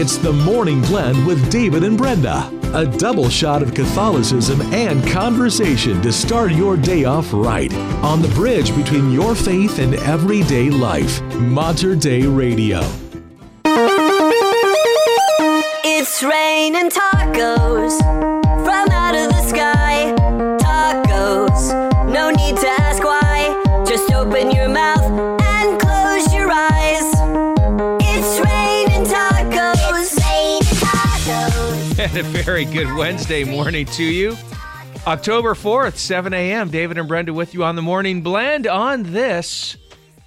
It's the Morning Blend with David and Brenda. A double shot of Catholicism and conversation to start your day off right. On the bridge between your faith and everyday life. Mater Dei Radio. It's raining tacos a very good Wednesday morning to you. October 4th, 7 a.m. David and Brenda with you on the morning blend on this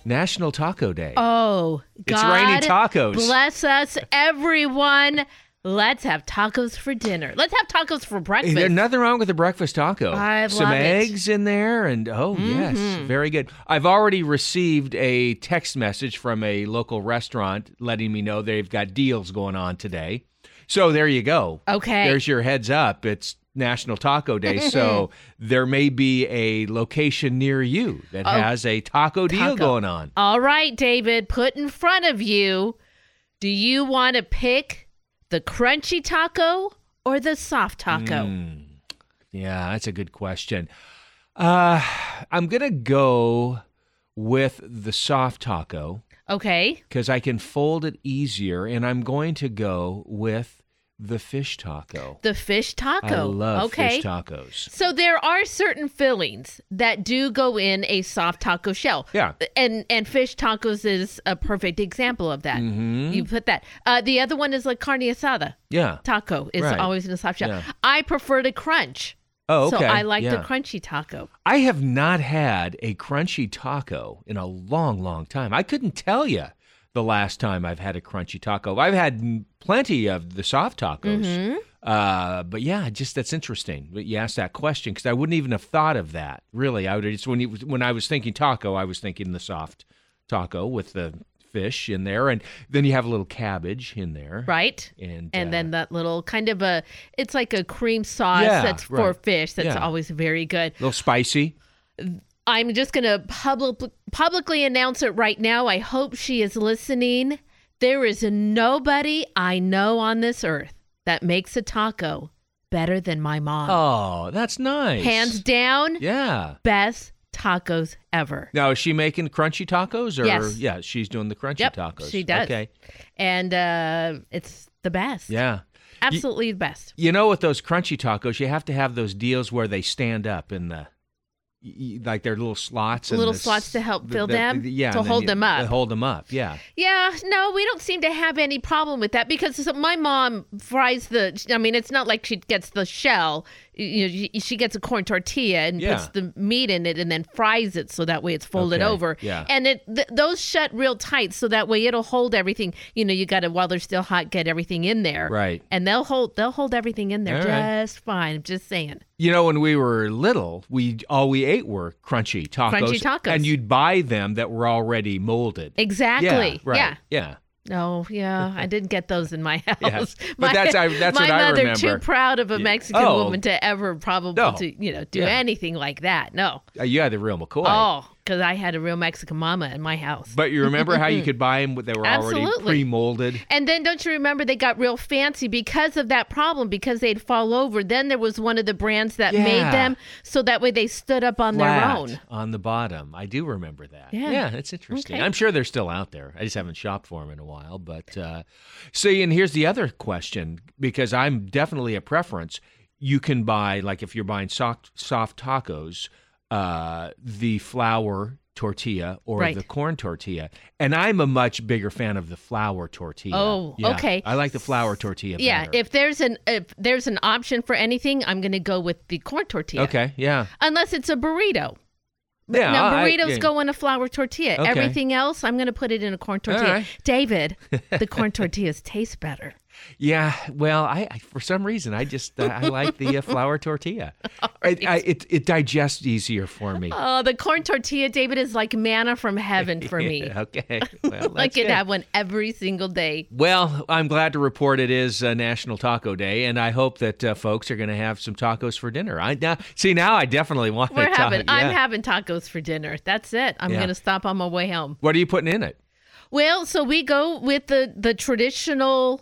National Taco Day. Oh, It's God raining tacos. Bless us, everyone. Let's have tacos for dinner. Let's have tacos for breakfast. There's nothing wrong with a breakfast taco. I Some it. Mm-hmm. eggs in there, and oh, yes, very good. I've already received a text message from a local restaurant letting me know they've got deals going on today. So there you go. Okay. There's your heads up. It's National Taco Day. so there may be a location near you that has a taco, deal Oh, Taco. going on. All right, David, put in front of you. Do you want to pick the crunchy taco or the soft taco? Mm. Yeah, that's a good question. Uh, I'm going to go with the soft taco. Okay. because I can fold it easier, and I'm going to go with the fish taco. The fish taco. I love okay. fish tacos. So there are certain fillings that do go in a soft taco shell. Yeah. And and fish tacos is a perfect example of that. Mm-hmm. You put that. Uh, the other one is like carne asada. Yeah. Taco is Right. always in a soft shell. Yeah. I prefer to crunch. Oh, okay. So I like the crunchy taco. I have not had a crunchy taco in a long, long time. I couldn't tell you the last time I've had a crunchy taco. I've had plenty of the soft tacos. Mm-hmm. Uh, but yeah, just that's interesting. that You asked that question because I wouldn't even have thought of that. Really, I would just when you, when I was thinking taco, I was thinking the soft taco with the fish in there, and then you have a little cabbage in there, Right? And And uh, then that little kind of a it's like a cream sauce Yeah, that's for right. fish that's Yeah. always very good. a little spicy. I'm just going to public, publicly announce it right now. I hope she is listening. There is nobody I know on this earth that makes a taco better than my mom. Oh, that's nice. Hands down, Yeah. best tacos ever. Now is she making crunchy tacos or Yes. yeah, she's doing the crunchy Yep, tacos. she does. Okay. And uh, it's the best. Yeah. Absolutely the best. You know with those crunchy tacos, you have to have those deals where they stand up in the like their little slots Little the slots to help fill the- them? the- yeah, To hold them up. hold them up. Yeah. Yeah, no, we don't seem to have any problem with that because my mom fries the. I mean, it's not like she gets the shell. You know, she, she gets a corn tortilla and Yeah. puts the meat in it and then fries it so that way it's folded Okay, over. yeah. and it th- those shut real tight so that way it'll hold everything. You know, you got to while they're still hot, get everything in there. Right. and they'll hold they'll hold everything in there All right. just fine. I'm just saying. You know, when we were little, we all we ate were crunchy tacos. Crunchy tacos. And you'd buy them that were already molded. Exactly. Yeah. Right. Yeah. Yeah. No, yeah, I didn't get those in my house. Yeah, but that's- I- that's my what I mother too proud of a Mexican Oh. woman to ever probably No. to you know do Yeah. anything like that. No, Uh, you had the real McCoy. oh, because I had a real Mexican mama in my house. But you remember how you could buy them They were already Absolutely. pre-molded? and then don't you remember they got real fancy because of that problem because they'd fall over. Then there was one of the brands that made them so that way they stood up on their own. on the bottom. I do remember that. Yeah. yeah, it's interesting. Okay. I'm sure they're still out there. I just haven't shopped for them in a while. But uh, see, and here's the other question because I'm definitely a preference. You can buy like if you're buying soft soft tacos, uh, the flour tortilla or Right. the corn tortilla, and I'm a much bigger fan of the flour tortilla. Oh, Yeah, okay. I like the flour tortilla. Yeah, better. if there's an if there's an option for anything, I'm going to go with the corn tortilla. okay, yeah, Unless it's a burrito. yeah. now I- burritos yeah. go in a flour tortilla. Okay. Everything else, I'm going to put it in a corn tortilla. right. David, the corn tortillas taste better. Yeah, well, I, I for some reason I just uh, I like the uh, flour tortilla. I, I, it it digests easier for me. Oh, the corn tortilla, David, is like manna from heaven for me. okay, well, I could good. have one every single day. Well, I'm glad to report it is uh, National Taco Day, and I hope that uh, folks are going to have some tacos for dinner. I now see now I definitely want We're having. I'm yeah. having tacos for dinner. That's it. I'm Yeah. going to stop on my way home. What are you putting in it? Well, so we go with the the traditional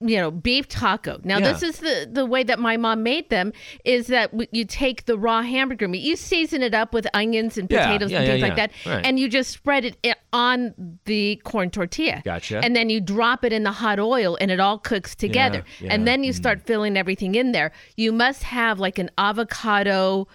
you know beef taco. Now Yeah. this is the the way that my mom made them is that w- you take the raw hamburger meat. You season it up with onions and Yeah, potatoes yeah, and things like that Right. and you just spread it on the corn tortilla. Gotcha. and then you drop it in the hot oil and it all cooks together. And then you start mm. filling everything in there. You must have like an avocado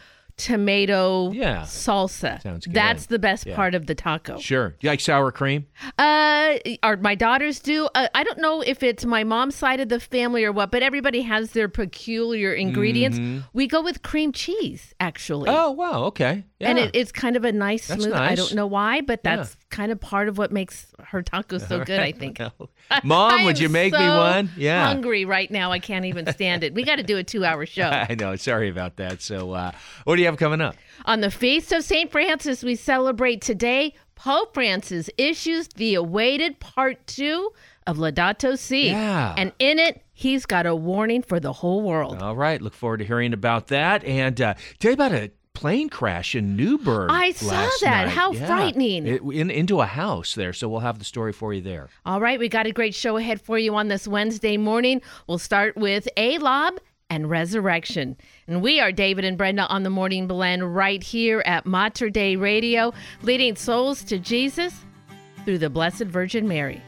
tomato Yeah. salsa Sounds good. that's the best Yeah. part of the taco Sure. You like sour cream? uh, our my daughters do. Uh, I don't know if it's my mom's side of the family or what, but everybody has their peculiar ingredients. We go with cream cheese, actually. Mm-hmm. Oh, wow. Okay. Yeah. And it, it's kind of a nice That's smooth. I don't know why, but that's kind of part of what makes her tacos so good. I think. Mom, I would you make me one? Yeah. Hungry right now. I can't even stand it. We got to do a two-hour show. I know. Sorry about that. So, uh, what do you have coming up? On the feast of St. Francis, we celebrate today. Pope Francis issues the awaited part two of Laudato Si. Yeah. And in it, he's got a warning for the whole world. All right. Look forward to hearing about that. And uh, tell you about a plane crash in Newberg. I saw that. night. How Yeah. frightening. It- in, into a house there. So, we'll have the story for you there. All right, we got a great show ahead for you on this Wednesday morning. We'll start with A Lob and Resurrection. And we are David and Brenda on the Morning Blend right here at Mater Dei Radio, leading souls to Jesus through the Blessed Virgin Mary.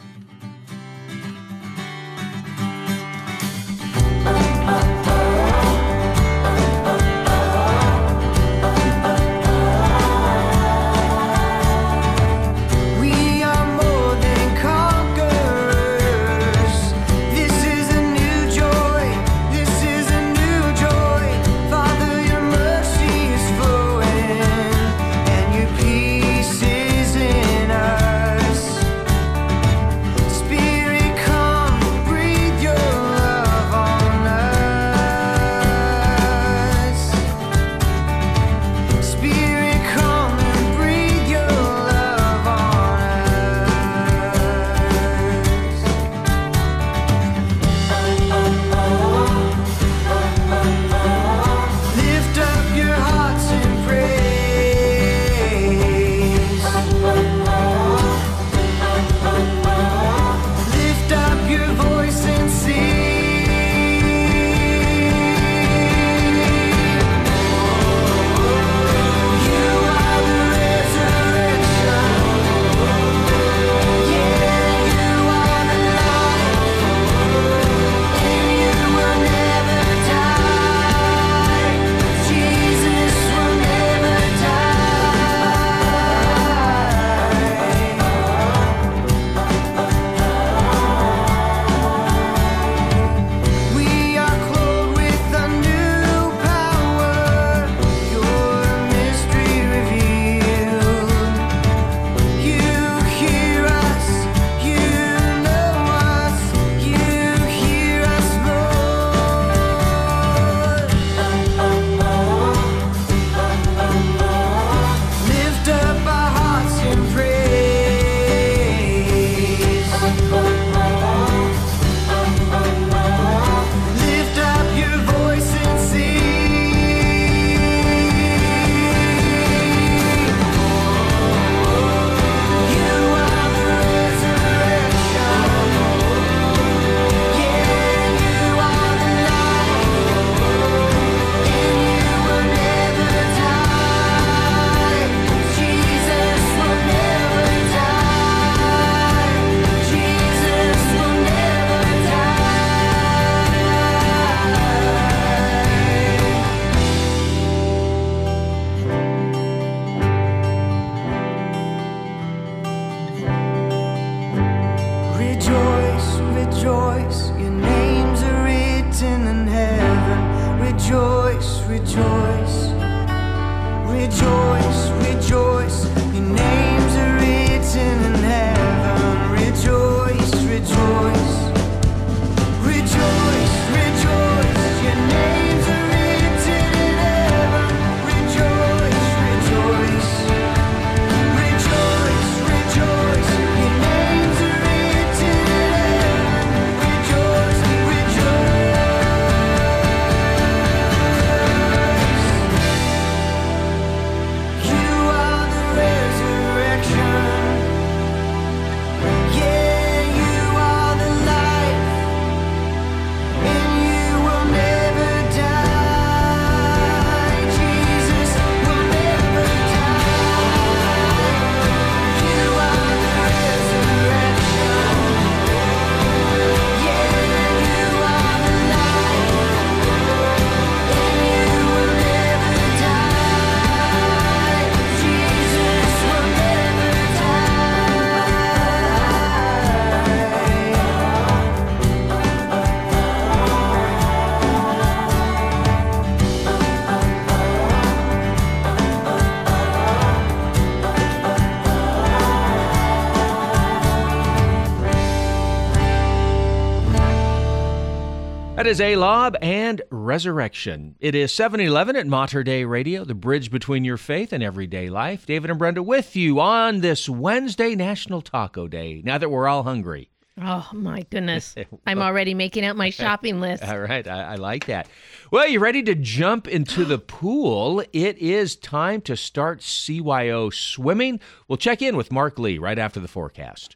Is A Lob and Resurrection. It is 7 Eleven at Mater Dei Radio, the bridge between your faith and everyday life. David and Brenda with you on this Wednesday, National Taco Day, now that we're all hungry. Oh my goodness. I'm already making out my shopping list. All right, I, I like that. Well, you ready to jump into the pool? It is time to start CYO swimming. We'll check in with Mark Lee right after the forecast.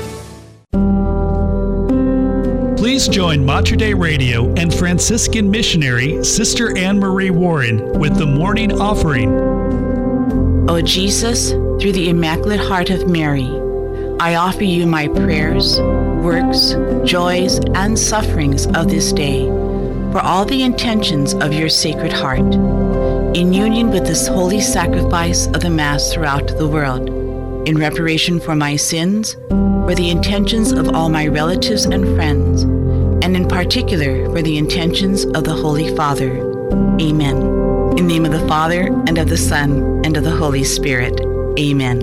Please join Mater Dei Radio and Franciscan missionary Sister Anne Marie Warren with the morning offering. O Jesus, through the Immaculate Heart of Mary, I offer you my prayers, works, joys, and sufferings of this day for all the intentions of your Sacred Heart, in union with this holy sacrifice of the Mass throughout the world, in reparation for my sins, for the intentions of all my relatives and friends, and in particular for the intentions of the Holy Father. Amen. In the name of the Father, and of the Son, and of the Holy Spirit. Amen.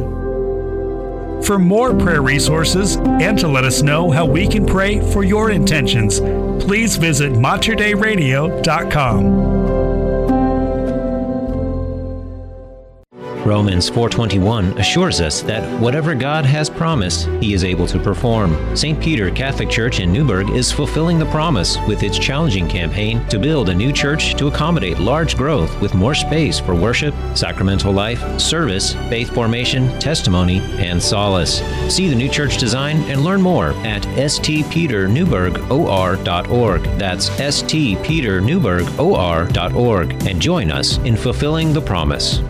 For more prayer resources and to let us know how we can pray for your intentions, please visit materdeiradio.com. Romans 4:21 assures us that whatever God has promised, he is able to perform. St. Peter Catholic Church in Newberg is fulfilling the promise with its challenging campaign to build a new church to accommodate large growth with more space for worship, sacramental life, service, faith formation, testimony, and solace. See the new church design and learn more at stpeternewbergor.org. That's stpeternewbergor.org and join us in fulfilling the promise.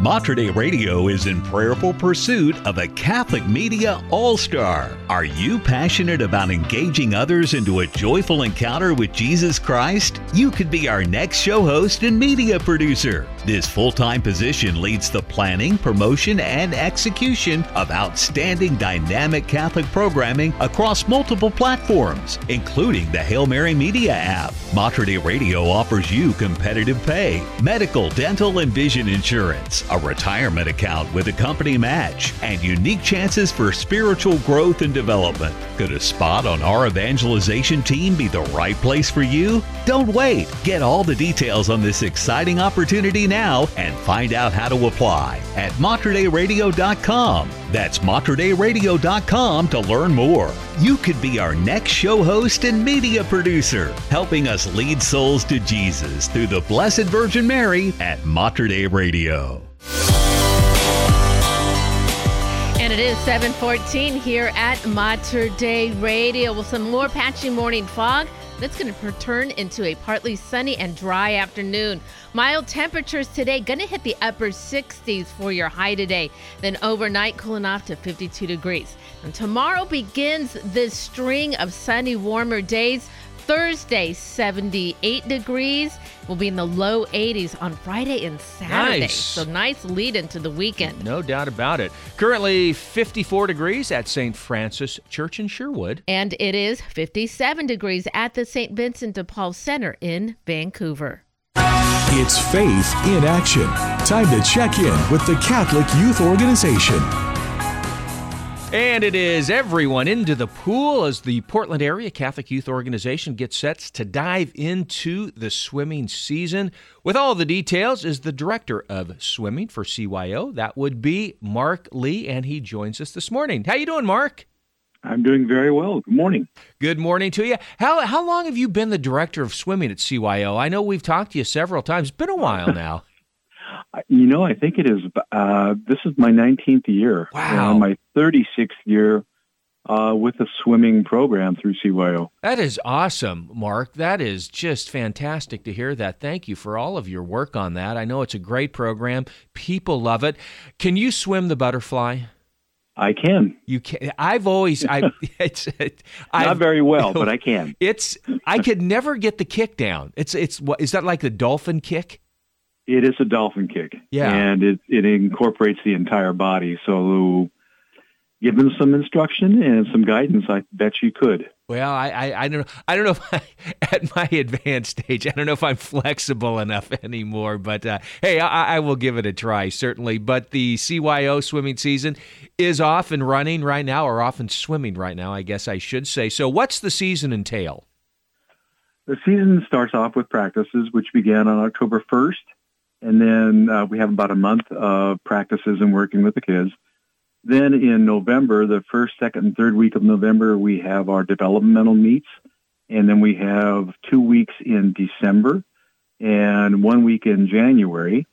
Mater Dei Radio is in prayerful pursuit of a Catholic Media All Star. Are you passionate about engaging others into a joyful encounter with Jesus Christ? You could be our next show host and media producer. This full time position leads the planning, promotion, and execution of outstanding dynamic Catholic programming across multiple platforms, including the Hail Mary Media app. Mater Dei Radio offers you competitive pay, medical, dental, and vision insurance, a retirement account with a company match, and unique chances for spiritual growth and development. Could a spot on our evangelization team be the right place for you? Don't wait. Get all the details on this exciting opportunity now and find out how to apply at materdeiradio.com. That's materdeiradio.com to learn more. You could be our next show host and media producer, helping us lead souls to Jesus through the Blessed Virgin Mary at Mater Radio. And it is 714 here at Mater Dei Radio with some more patchy morning fog. That's going to turn into a partly sunny and dry afternoon. Mild temperatures today going to hit the upper 60s for your high today. Then overnight cooling off to 52 degrees. And tomorrow begins this string of sunny, warmer days. Thursday, 78 degrees. We'll be in the low 80s on Friday and Saturday. Nice. So nice lead into the weekend. No doubt about it. Currently 54 degrees at St. Francis Church in Sherwood. And it is 57 degrees at the St. Vincent de Paul Center in Vancouver. It's faith in action. Time to check in with the Catholic Youth Organization. And it is everyone into the pool as the Portland Area Catholic Youth Organization gets set to dive into the swimming season. With all the details is the director of swimming for CYO. That would be Mark Lee, and he joins us this morning. How you doing, Mark? I'm doing very well. Good morning. Good morning to you. How how long have you been the director of swimming at CYO? I know we've talked to you several times. It's been a while now. You know, I think it is. Uh, this is my 19th year. Wow. My 36th year uh, with the swimming program through CYO. That is awesome, Mark. That is just fantastic to hear that. Thank you for all of your work on that. I know it's a great program. People love it. Can you swim the butterfly? I can. You can. I've always. I. It's. It, Not very well, but I can. It's. I could never get the kick down. It's. It's. What is that like the dolphin kick? It is a dolphin kick. Yeah. And it, it incorporates the entire body. So given some instruction and some guidance, I bet you could. Well, I, I, I don't know. I don't know if I, at my advanced age, I don't know if I'm flexible enough anymore. But uh, hey, I, I will give it a try certainly. But the CYO swimming season is off and running right now, or off and swimming right now, I guess I should say. So, what's the season entail? The season starts off with practices, which began on October 1st. And then uh, we have about a month of practices and working with the kids. Then in November, the first, second, and third week of November, we have our developmental meets. And then we have two weeks in December and one week in January.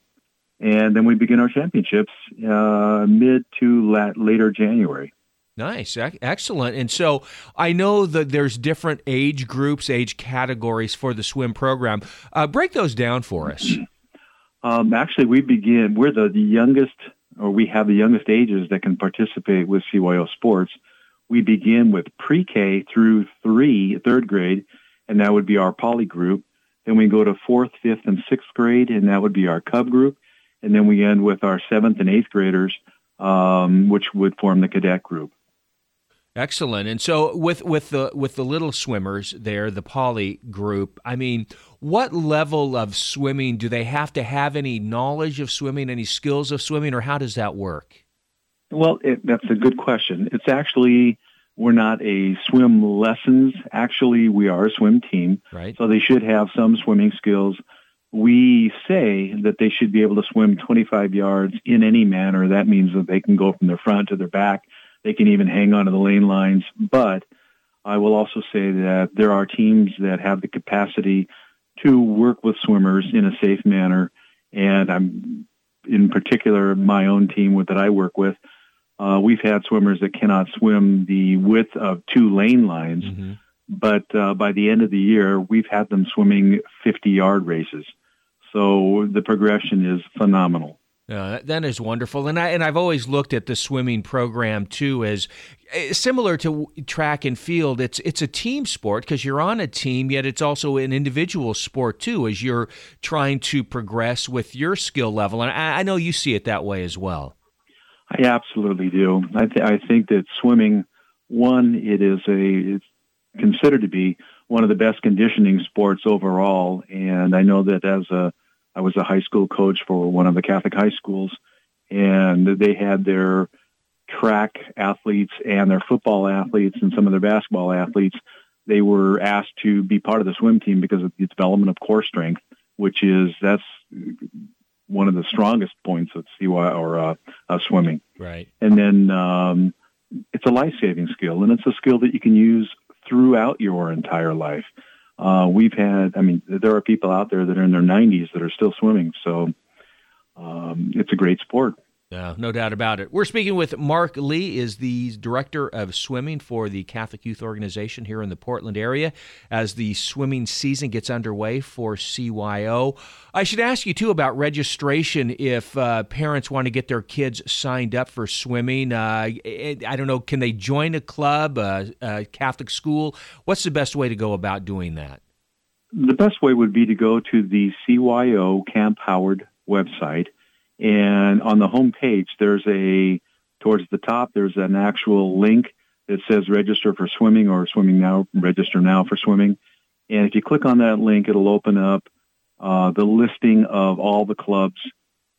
And then we begin our championships uh, mid to la- later January. Nice, excellent. And so I know that there's different age groups, age categories for the swim program. Uh, break those down for us. Um, actually, we begin, we're the, the youngest, or we have the youngest ages that can participate with CYO sports. We begin with pre-K through three, third grade, and that would be our poly group. Then we go to fourth, fifth, and sixth grade, and that would be our cub group. And then we end with our seventh and eighth graders, um, which would form the cadet group. Excellent. And so with with the with the little swimmers there, the poly group, I mean, what level of swimming do they have to have any knowledge of swimming, any skills of swimming, or how does that work? Well, it, that's a good question. It's actually, we're not a swim lessons. Actually, we are a swim team. Right. So they should have some swimming skills. We say that they should be able to swim 25 yards in any manner. That means that they can go from their front to their back. They can even hang onto the lane lines. But I will also say that there are teams that have the capacity to work with swimmers in a safe manner. And I'm, in particular, my own team with, that I work with, uh, we've had swimmers that cannot swim the width of two lane lines, but uh, by the end of the year, we've had them swimming 50 yard races. So the progression is phenomenal. Uh, that- is wonderful, and I and I've always looked at the swimming program too as eh, similar to track and field. It's it's a team sport because you're on a team, yet it's also an individual sport too, as you're trying to progress with your skill level. And I, I know you see it that way as well. I absolutely do. I, th- I think that swimming, one, it is a it's considered to be one of the best conditioning sports overall. And I know that as a I was a high school coach for one of the Catholic high schools, and they had their track athletes and their football athletes and some of their basketball athletes. They were asked to be part of the swim team because of the development of core strength, which is that's one of the strongest points of CY or uh, uh, swimming. Right. And then um, it's a life saving skill, and it's a skill that you can use throughout your entire life. Uh, we've had, I mean, there are people out there that are in their 90s that are still swimming, so um, it's a great sport. Yeah, no doubt about it. We're speaking with Mark Lee, is the director of swimming for the Catholic Youth Organization here in the Portland area. As the swimming season gets underway for CYO, I should ask you too about registration. If uh, parents want to get their kids signed up for swimming, uh, I don't know, can they join a club, a, a Catholic school? What's the best way to go about doing that? The best way would be to go to the CYO Camp Howard website, and on the home page, there's a towards the top. There's an actual link that says register for swimming or swimming now, register now for swimming. And if you click on that link, it'll open up uh, the listing of all the clubs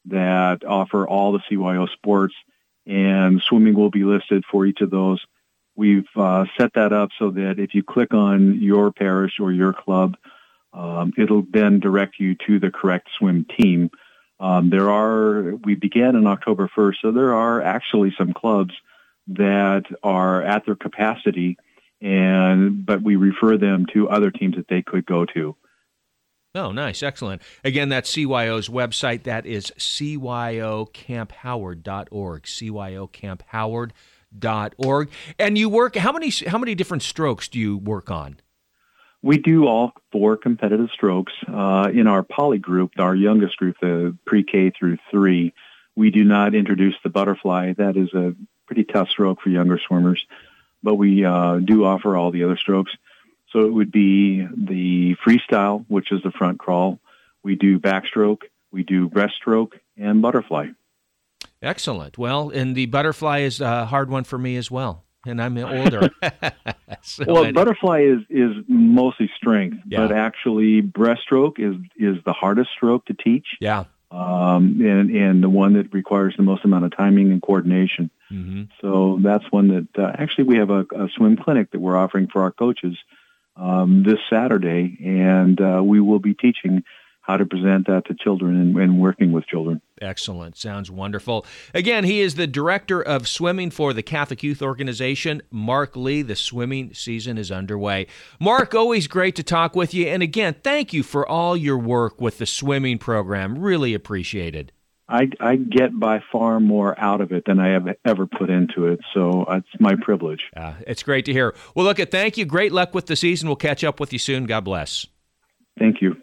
that offer all the CYO sports, and swimming will be listed for each of those. We've uh, set that up so that if you click on your parish or your club, um, it'll then direct you to the correct swim team. Um, there are, we began on October 1st, so there are actually some clubs that are at their capacity, and but we refer them to other teams that they could go to. Oh, nice. Excellent. Again, that's CYO's website. That is cyocampHoward.org. cyocampHoward.org. And you work, how many, how many different strokes do you work on? We do all four competitive strokes uh, in our poly group, our youngest group, the pre-K through three. We do not introduce the butterfly. That is a pretty tough stroke for younger swimmers, but we uh, do offer all the other strokes. So it would be the freestyle, which is the front crawl. We do backstroke, we do breaststroke, and butterfly. Excellent. Well, and the butterfly is a hard one for me as well, and I'm older. So well, I- butterfly is is mostly strength, Yeah. but actually breaststroke is is the hardest stroke to teach, yeah. um, and and the one that requires the most amount of timing and coordination. hmm So that's one that uh, actually we have a, a swim clinic that we're offering for our coaches um, this Saturday, and uh, we will be teaching how to present that to children and, and working with children. Excellent. Sounds wonderful. Again, he is the director of swimming for the Catholic Youth Organization, Mark Lee. The swimming season is underway. Mark, always great to talk with you. And again, thank you for all your work with the swimming program. Really appreciated. I, I get by far more out of it than I have ever put into it, so it's my privilege. Uh, it's great to hear. Well, look, at thank you. Great luck with the season. We'll catch up with you soon. God bless. Thank you.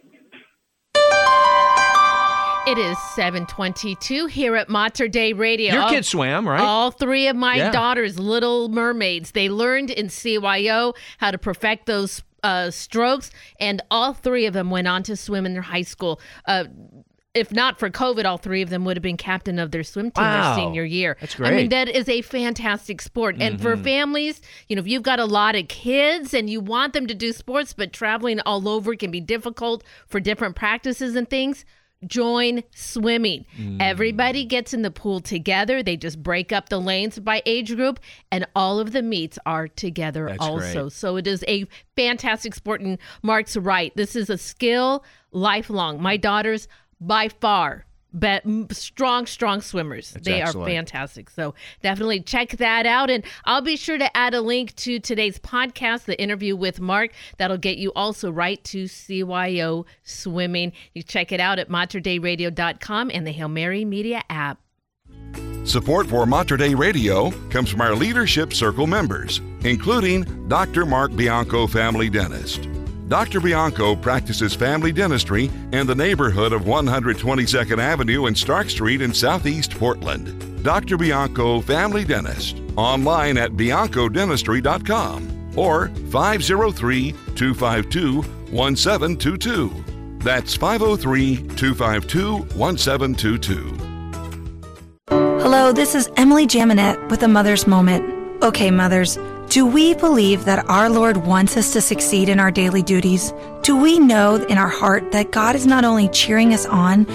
It is 722 here at Mater Dei Radio. Your All- kid swam, right? All three of my Yeah. daughters, little mermaids, they learned in CYO how to perfect those uh, strokes, and all three of them went on to swim in their high school. Uh, if not for COVID, all three of them would have been captain of their swim team Wow. their senior year. That's great. I mean, that is a fantastic sport. And for Mhm. families, you know, if you've got a lot of kids and you want them to do sports, but traveling all over can be difficult for different practices and things, join swimming. Mm. Everybody gets in the pool together. They just break up the lanes by age group, and all of the meets are together That's also. great. So it is a fantastic sport. And Mark's right. This is a skill lifelong. My daughters, by far, but strong, strong swimmers. That's they excellent. are fantastic. So definitely check that out. And I'll be sure to add a link to today's podcast, the interview with Mark. That'll get you also right to CYO swimming. You check it out at materdeiradio.com and the Hail Mary Media app. Support for Mater Dei Radio comes from our Leadership Circle members, including Dr. Mark Bianco, family dentist. Dr. Bianco practices family dentistry in the neighborhood of 122nd Avenue and Stark Street in Southeast Portland. Dr. Bianco, family dentist, online at biancodentistry.com or 503 252 1722. That's 503 252 1722. Hello, this is Emily Jaminet with a Mother's Moment. Okay, mothers, do we believe that our Lord wants us to succeed in our daily duties? Do we know in our heart that God is not only cheering us on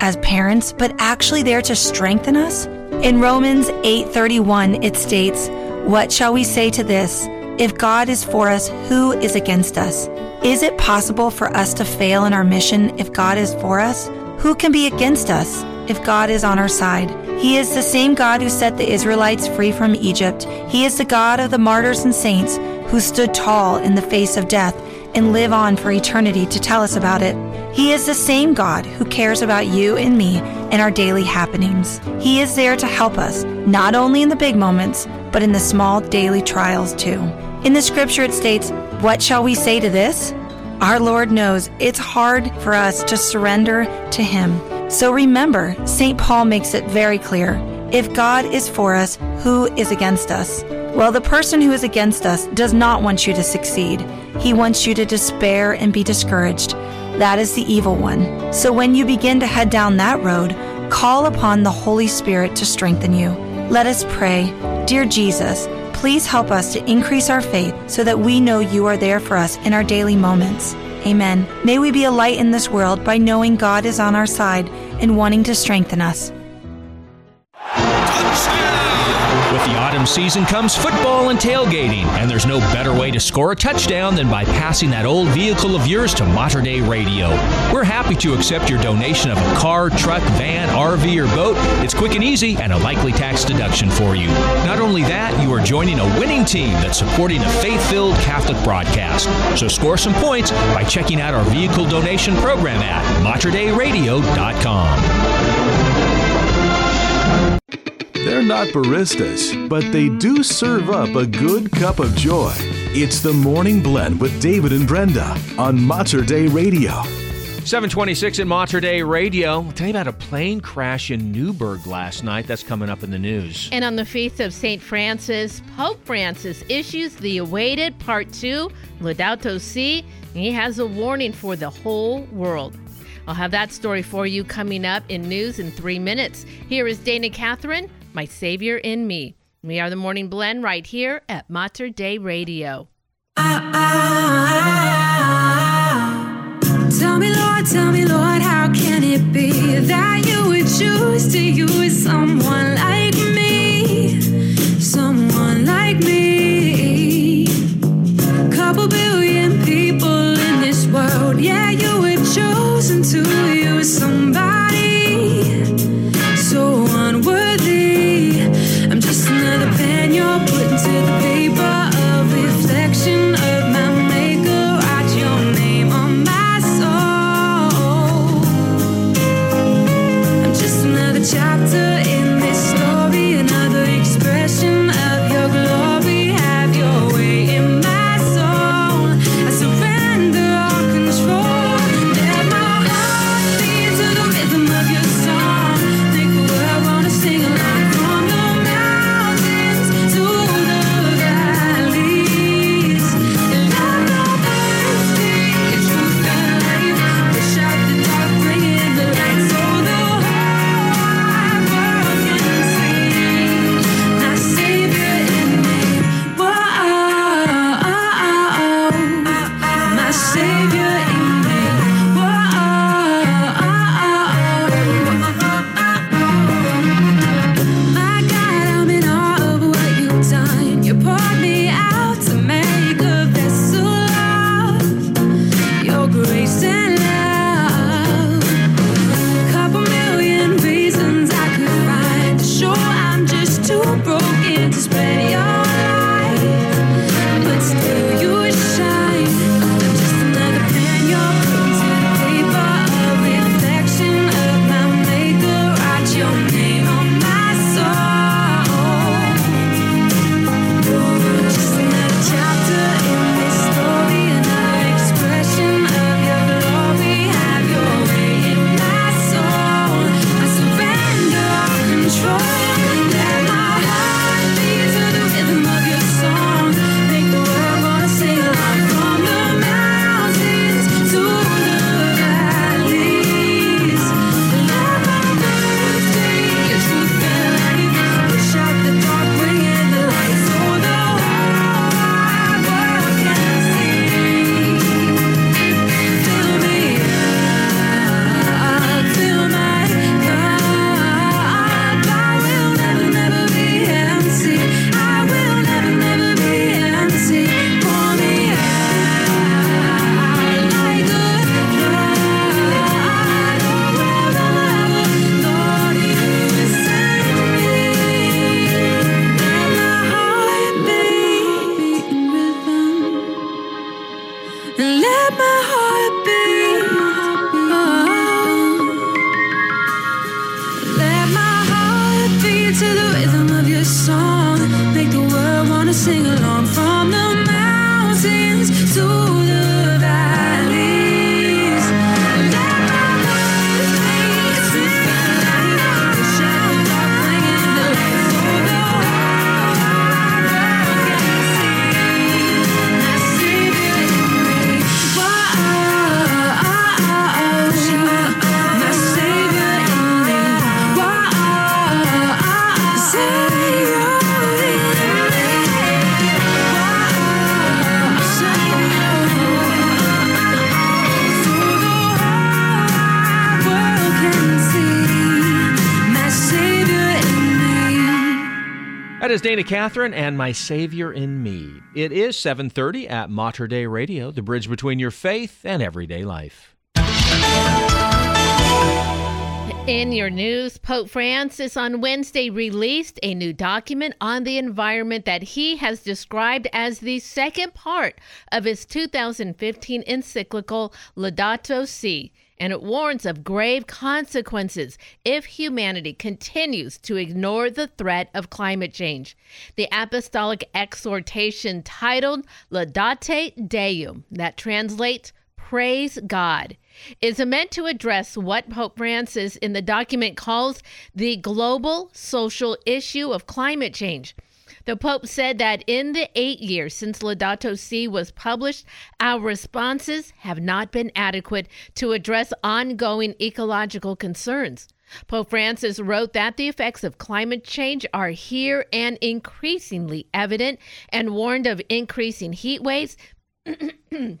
as parents, but actually there to strengthen us? In Romans 8:31 it states, "What shall we say to this? If God is for us, who is against us? Is it possible for us to fail in our mission if God is for us? Who can be against us if God is on our side? He is the same God who set the Israelites free from Egypt. He is the God of the martyrs and saints who stood tall in the face of death and live on for eternity to tell us about it. He is the same God who cares about you and me and our daily happenings. He is there to help us, not only in the big moments, but in the small daily trials too. In the scripture it states, What shall we say to this? Our Lord knows it's hard for us to surrender to Him. So remember, St. Paul makes it very clear if God is for us, who is against us? Well, the person who is against us does not want you to succeed. He wants you to despair and be discouraged. That is the evil one. So when you begin to head down that road, call upon the Holy Spirit to strengthen you. Let us pray. Dear Jesus, please help us to increase our faith so that we know you are there for us in our daily moments. Amen. May we be a light in this world by knowing God is on our side and wanting to strengthen us. With season comes football and tailgating, and there's no better way to score a touchdown than by passing that old vehicle of yours to Mater Dei Radio. We're happy to accept your donation of a car, truck, van, RV, or boat. It's quick and easy and a likely tax deduction for you. Not only that, you are joining a winning team that's supporting a faith-filled Catholic broadcast. So score some points by checking out our vehicle donation program at materdeiradio.com. They're not baristas, but they do serve up a good cup of joy. It's the Morning Blend with David and Brenda on Mater Dei Radio. 726 in Mater Dei Radio. I'll tell you about a plane crash in Newberg last night. That's coming up in the news. And on the feast of St. Francis, Pope Francis issues the awaited Part 2, Laudato Si. He has a warning for the whole world. I'll have that story for you coming up in news in three minutes. Here is Dana Catherine, My Savior in Me. We are the Morning Blend right here at Mater Dei Radio. Tell me, Lord, tell me, Lord, how can it be that you would choose to use someone like Catherine and My Savior in Me. It is 7:30 at Mater Dei Radio, the bridge between your faith and everyday life. In your news, Pope Francis on Wednesday released a new document on the environment that he has described as the second part of his 2015 encyclical Laudato Si. And it warns of grave consequences if humanity continues to ignore the threat of climate change. The apostolic exhortation titled Laudate Deum, that translates Praise God is meant to address what Pope Francis in the document calls the global social issue of climate change. The Pope said that in the eight years since Laudato Si was published, our responses have not been adequate to address ongoing ecological concerns. Pope Francis wrote that the effects of climate change are here and increasingly evident and warned of increasing heat waves.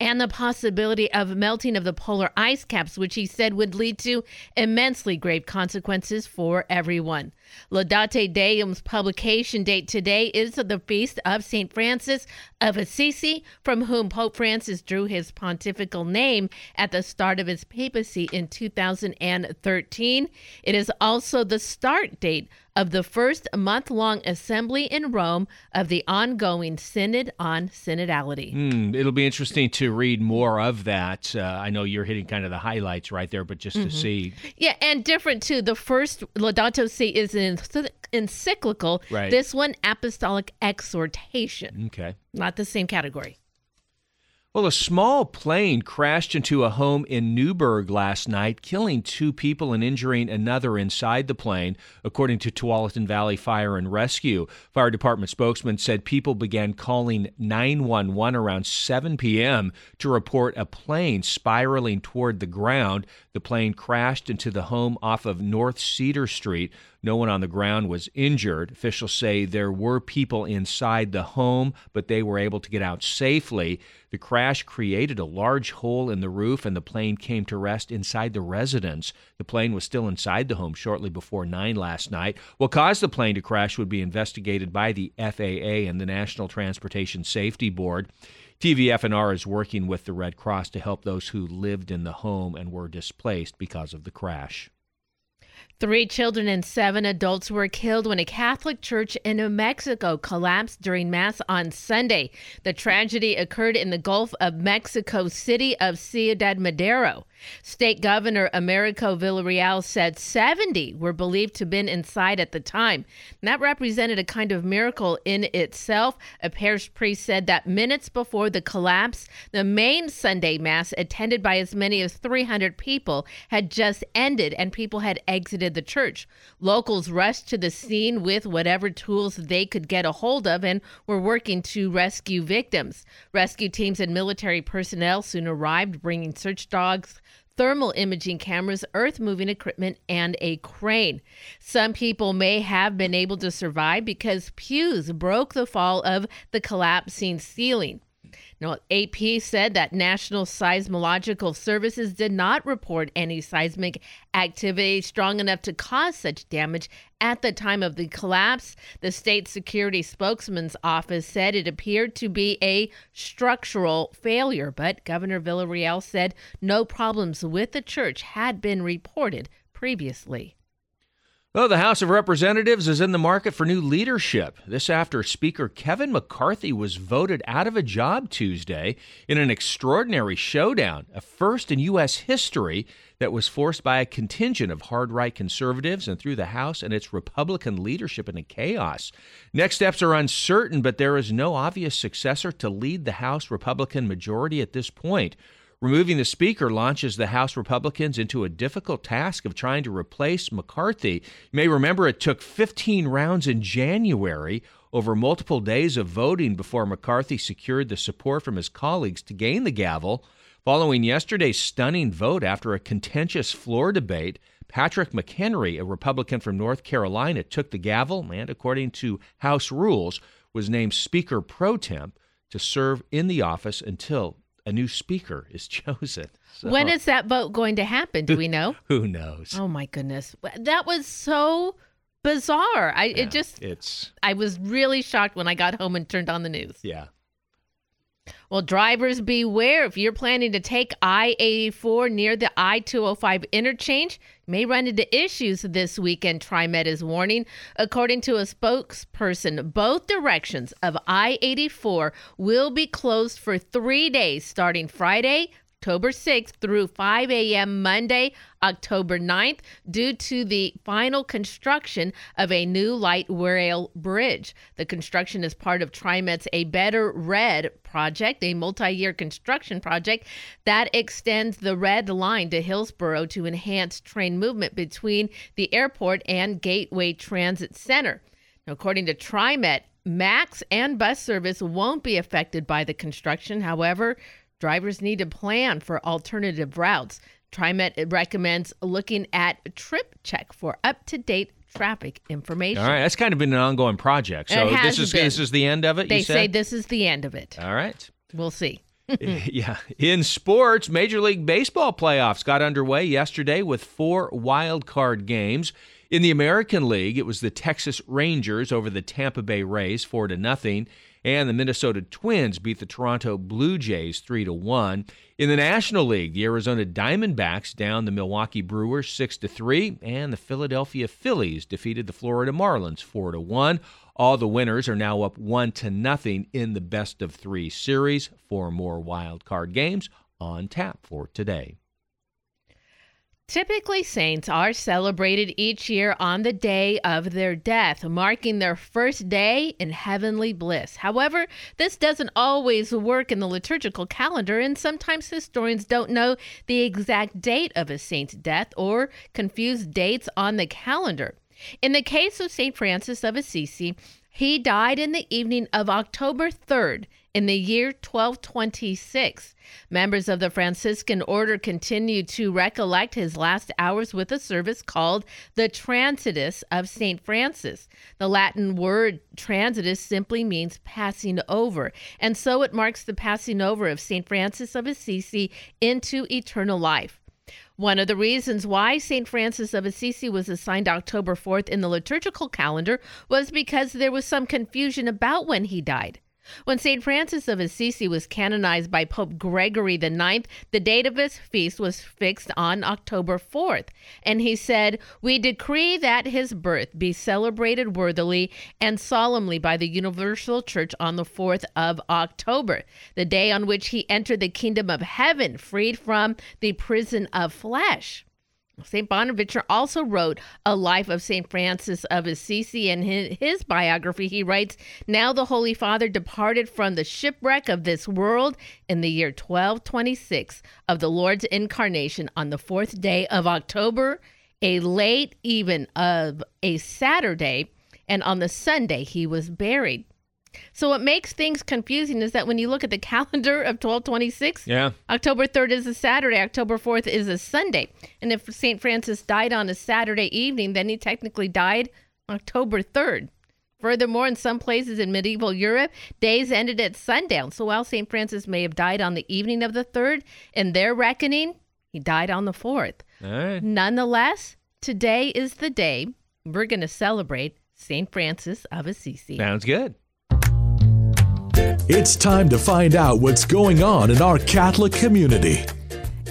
and the possibility of melting of the polar ice caps, which he said would lead to immensely grave consequences for everyone. Laudate Deum's publication date today is the feast of St. Francis of Assisi, from whom Pope Francis drew his pontifical name at the start of his papacy in 2013. It is also the start date of the first month long assembly in Rome of the ongoing Synod on Synodality. Hmm, it'll be interesting to read more of that. Uh, I know you're hitting kind of the highlights right there, but just Mhm. to see. Yeah, and different too. The first Laudato Si is an encyclical. Right. This one, apostolic exhortation. Okay. Not the same category. Well, a small plane crashed into a home in Newberg last night, killing two people and injuring another inside the plane, according to Tualatin Valley Fire and Rescue. Fire department spokesman said people began calling 911 around 7 p.m. to report a plane spiraling toward the ground. The plane crashed into the home off of North Cedar Street. No one on the ground was injured. Officials say there were people inside the home, but they were able to get out safely. The crash created a large hole in the roof, and the plane came to rest inside the residence. The plane was still inside the home shortly before 9 last night. What caused the plane to crash would be investigated by the FAA and the National Transportation Safety Board. TVFNR is working with the Red Cross to help those who lived in the home and were displaced because of the crash. Three children and seven adults were killed when a Catholic church in New Mexico collapsed during Mass on Sunday. The tragedy occurred in the Gulf of Mexico city of Ciudad Madero. State Governor Americo Villarreal said 70 were believed to have been inside at the time. And that represented a kind of miracle in itself. A parish priest said that minutes before the collapse, the main Sunday Mass, attended by as many as 300 people, had just ended and people had exited the church. Locals rushed to the scene with whatever tools they could get a hold of and were working to rescue victims. Rescue teams and military personnel soon arrived, bringing search dogs, thermal imaging cameras, earth moving equipment, and a crane. Some people may have been able to survive because pews broke the fall of the collapsing ceiling. Now, AP said that National Seismological Services did not report any seismic activity strong enough to cause such damage at the time of the collapse. The state security spokesman's office said it appeared to be a structural failure, but Governor Villarreal said no problems with the church had been reported previously. Well, the House of Representatives is in the market for new leadership. This after Speaker Kevin McCarthy was voted out of a job Tuesday in an extraordinary showdown, a first in U.S. history that was forced by a contingent of hard right conservatives and through the House and its Republican leadership into chaos. Next steps are uncertain, but there is no obvious successor to lead the House Republican majority at this point. Removing the Speaker launches the House Republicans into a difficult task of trying to replace McCarthy. You may remember it took 15 rounds in January over multiple days of voting before McCarthy secured the support from his colleagues to gain the gavel. Following yesterday's stunning vote after a contentious floor debate, Patrick McHenry, a Republican from North Carolina, took the gavel and, according to House rules, was named Speaker pro temp to serve in the office until a new speaker is chosen. So, When is that vote going to happen? Do we know? who knows? Oh my goodness. That was so bizarre. I Yeah, it just it's I was really shocked when I got home and turned on the news. yeah. Well, drivers beware if you're planning to take I-84 near the I-205 interchange, you may run into issues this weekend, TriMet is warning. According to a spokesperson, both directions of I-84 will be closed for 3 days starting Friday October 6th through 5 a.m. Monday, October 9th, due to the final construction of a new light rail bridge. The construction is part of TriMet's A Better Red project, a multi year construction project that extends the red line to Hillsboro to enhance train movement between the airport and Gateway Transit Center. According to TriMet, MAX and bus service won't be affected by the construction. However, drivers need to plan for alternative routes. TriMet recommends looking at Trip Check for up to date traffic information. All right, that's kind of been an ongoing project. So this is been. this is the end of it. They say this is the end of it. All right. We'll see. yeah. In sports, Major League Baseball playoffs got underway yesterday with four wild card games. In the American League, it was the Texas Rangers over the Tampa Bay Rays, four to nothing, and the Minnesota Twins beat the Toronto Blue Jays three to one. In the National League, the Arizona Diamondbacks down the Milwaukee Brewers six to three, and the Philadelphia Phillies defeated the Florida Marlins four to one. All the winners are now up one to nothing in the best of three series. Four more wild card games on tap for today. Typically, saints are celebrated each year on the day of their death, marking their first day in heavenly bliss. However, this doesn't always work in the liturgical calendar, and sometimes historians don't know the exact date of a saint's death or confuse dates on the calendar. In the case of St. Francis of Assisi, he died in the evening of October 3rd in the year 1226. Members of the Franciscan order continued to recollect his last hours with a service called the Transitus of St. Francis. The Latin word transitus simply means passing over, and so it marks the passing over of St. Francis of Assisi into eternal life. One of the reasons why St. Francis of Assisi was assigned October 4th in the liturgical calendar was because there was some confusion about when he died. When St. Francis of Assisi was canonized by Pope Gregory IX, the date of his feast was fixed on October 4th. And he said, We decree that his birth be celebrated worthily and solemnly by the Universal Church on the 4th of October, the day on which he entered the kingdom of heaven, freed from the prison of flesh. St. Bonaventure also wrote a life of St. Francis of Assisi. In his, his biography, he writes Now the Holy Father departed from the shipwreck of this world in the year 1226 of the Lord's incarnation on the fourth day of October, a late even of a Saturday, and on the Sunday he was buried. So what makes things confusing is that when you look at the calendar of 1226, Yeah. October 3rd is a Saturday, October 4th is a Sunday. And if St. Francis died on a Saturday evening, then he technically died October 3rd. Furthermore, in some places in medieval Europe, days ended at sundown. So while St. Francis may have died on the evening of the 3rd, in their reckoning, he died on the 4th. All right. Nonetheless, today is the day we're going to celebrate St. Francis of Assisi. Sounds good. It's time to find out what's going on in our Catholic community.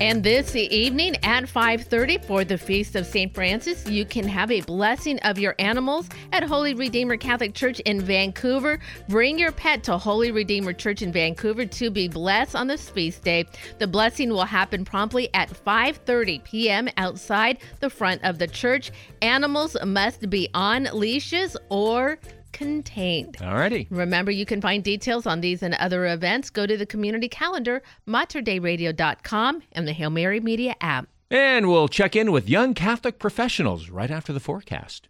And this evening at 5:30 for the Feast of St. Francis, you can have a blessing of your animals at Holy Redeemer Catholic Church in Vancouver. Bring your pet to Holy Redeemer Church in Vancouver to be blessed on this feast day. The blessing will happen promptly at 5:30 p.m. outside the front of the church. Animals must be on leashes or contained. All righty. Remember, you can find details on these and other events. Go to the community calendar, materdeiradio.com, and the Hail Mary Media app. And we'll check in with young Catholic professionals right after the forecast.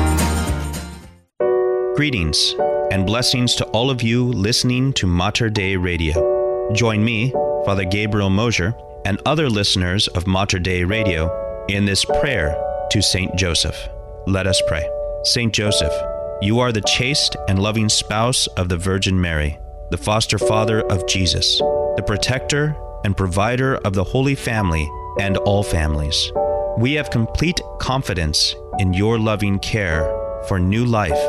Greetings and blessings to all of you listening to Mater Dei Radio. Join me, Father Gabriel Mosier, and other listeners of Mater Dei Radio in this prayer to Saint Joseph. Let us pray. Saint Joseph, you are the chaste and loving spouse of the Virgin Mary, the foster father of Jesus, the protector and provider of the Holy Family and all families. We have complete confidence in your loving care for new life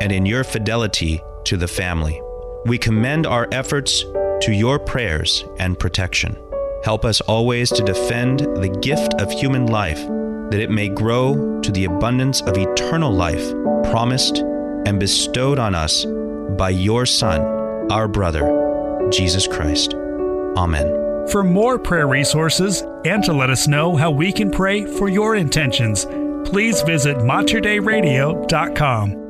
and in your fidelity to the family. We commend our efforts to your prayers and protection. Help us always to defend the gift of human life, that it may grow to the abundance of eternal life promised and bestowed on us by your Son, our brother, Jesus Christ. Amen. For more prayer resources and to let us know how we can pray for your intentions, please visit materdeiradio.com.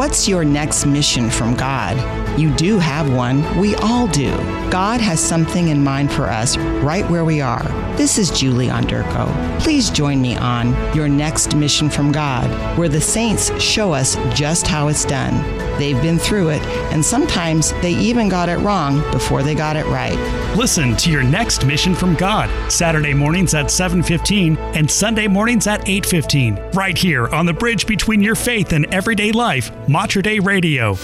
What's your next mission from God? You do have one. We all do. God has something in mind for us right where we are. This is Julie Onderko. Please join me on Your Next Mission from God, where the saints show us just how it's done. They've been through it, and sometimes they even got it wrong before they got it right. Listen to your next mission from God, Saturday mornings at 7:15 and Sunday mornings at 8:15, right here on the bridge between your faith and everyday life, Mater Dei Radio.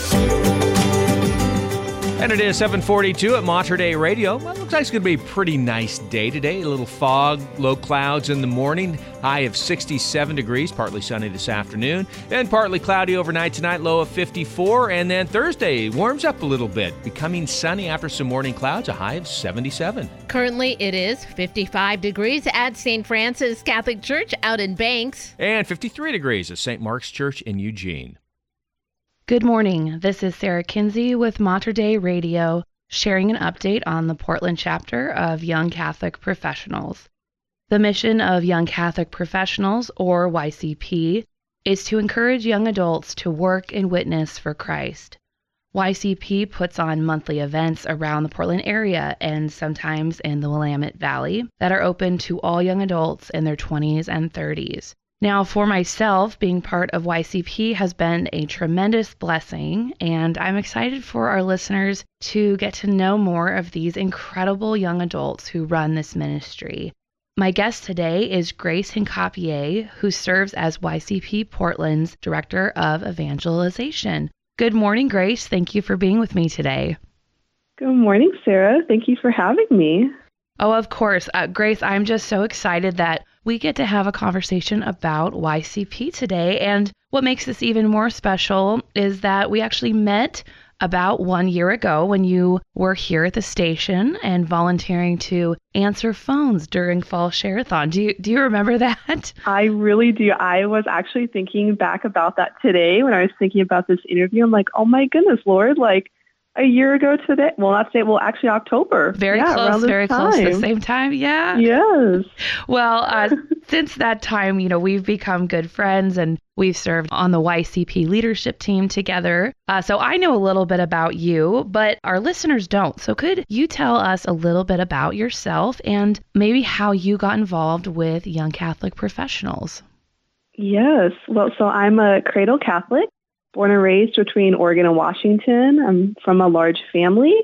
And it is 742 at Mater Dei Radio. Well, it looks like it's going to be a pretty nice day today. A little fog, low clouds in the morning, high of 67 degrees, partly sunny this afternoon, and partly cloudy overnight tonight, low of 54. And then Thursday warms up a little bit, becoming sunny after some morning clouds, a high of 77. Currently, it is 55 degrees at St. Francis Catholic Church out in Banks. And 53 degrees at St. Mark's Church in Eugene. Good morning. This is Sarah Kinsey with Mater Dei Radio, sharing an update on the Portland chapter of Young Catholic Professionals. The mission of Young Catholic Professionals, or YCP, is to encourage young adults to work and witness for Christ. YCP puts on monthly events around the Portland area and sometimes in the Willamette Valley that are open to all young adults in their 20s and 30s. Now, for myself, being part of YCP has been a tremendous blessing, and I'm excited for our listeners to get to know more of these incredible young adults who run this ministry. My guest today is Grace Hincapier, who serves as YCP Portland's Director of Evangelization. Good morning, Grace. Thank you for being with me today. Good morning, Sarah. Thank you for having me. Oh, of course. Uh, Grace, I'm just so excited that we get to have a conversation about YCP today. And what makes this even more special is that we actually met about one year ago when you were here at the station and volunteering to answer phones during Fall Share-a-thon. Do you, do you remember that? I really do. I was actually thinking back about that today when I was thinking about this interview. I'm like, oh my goodness, Lord, like a year ago today. Well, not today. Well, actually, October. Very yeah, close, very close, at the same time. Yeah. Yes. Well, uh, since that time, you know, we've become good friends and we've served on the YCP leadership team together. Uh, so I know a little bit about you, but our listeners don't. So could you tell us a little bit about yourself and maybe how you got involved with Young Catholic Professionals? Yes. Well, so I'm a cradle Catholic, born and raised between Oregon and Washington. I'm from a large family.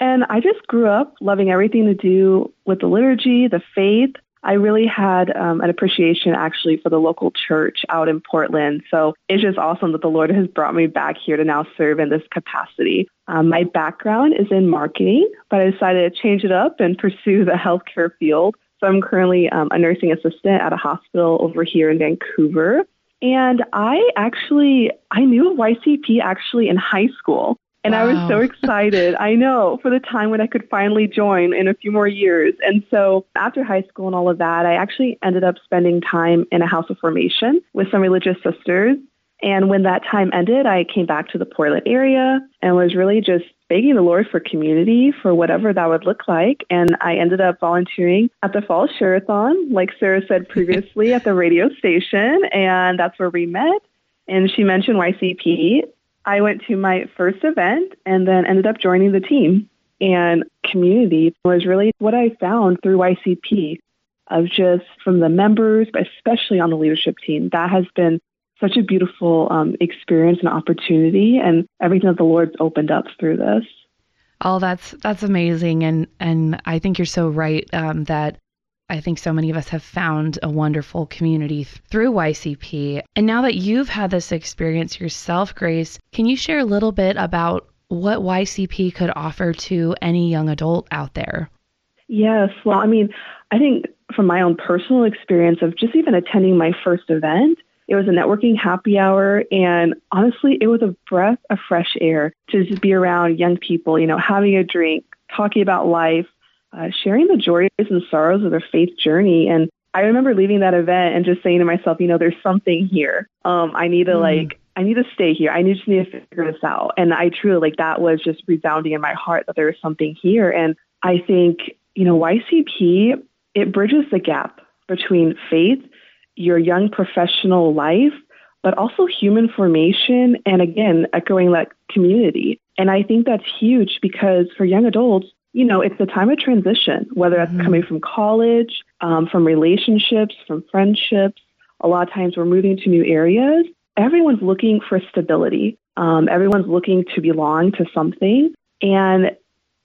And I just grew up loving everything to do with the liturgy, the faith. I really had um, an appreciation actually for the local church out in Portland. So it's just awesome that the Lord has brought me back here to now serve in this capacity. Um, my background is in marketing, but I decided to change it up and pursue the healthcare field. So I'm currently um, a nursing assistant at a hospital over here in Vancouver. And I actually, I knew YCP actually in high school. And I was so excited. I know for the time when I could finally join in a few more years. And so after high school and all of that, I actually ended up spending time in a house of formation with some religious sisters. And when that time ended, I came back to the Portland area and was really just begging the Lord for community, for whatever that would look like. And I ended up volunteering at the Fall Share-a-thon, like Sarah said previously, at the radio station. And that's where we met. And she mentioned YCP. I went to my first event and then ended up joining the team. and community was really what I found through YCP of just from the members, but especially on the leadership team. That has been such a beautiful um, experience and opportunity and everything that the Lord's opened up through this. Oh, that's that's amazing, and and I think you're so right um, that I think so many of us have found a wonderful community th- through YCP. And now that you've had this experience yourself, Grace, can you share a little bit about what YCP could offer to any young adult out there? Yes. Well, I mean, I think from my own personal experience of just even attending my first event, it was a networking happy hour. And honestly, it was a breath of fresh air to just be around young people, you know, having a drink, talking about life, uh, sharing the joys and sorrows of their faith journey. And I remember leaving that event and just saying to myself, you know, there's something here. Um, I need to Mm. like, I need to stay here. I just need to figure this out. And I truly like that was just resounding in my heart that there was something here. And I think, you know, YCP, it bridges the gap between faith, your young professional life, but also human formation. And again, echoing that community. And I think that's huge because for young adults, you know, it's a time of transition, whether that's coming from college, um, from relationships, from friendships. A lot of times we're moving to new areas. Everyone's looking for stability. Um, everyone's looking to belong to something. And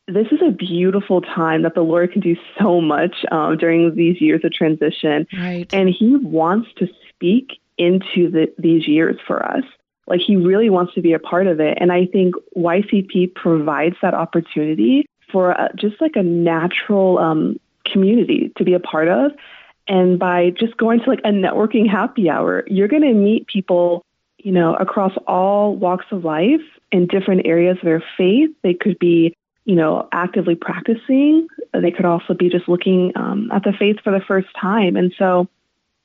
this is a beautiful time that the Lord can do so much um, during these years of transition. Right. And He wants to speak into the, these years for us. Like He really wants to be a part of it. And I think YCP provides that opportunity for uh just like a natural um, community to be a part of. And by just going to like a networking happy hour, you're going to meet people, you know, across all walks of life in different areas of their faith. They could be, you know, actively practicing. They could also be just looking um, at the faith for the first time. And so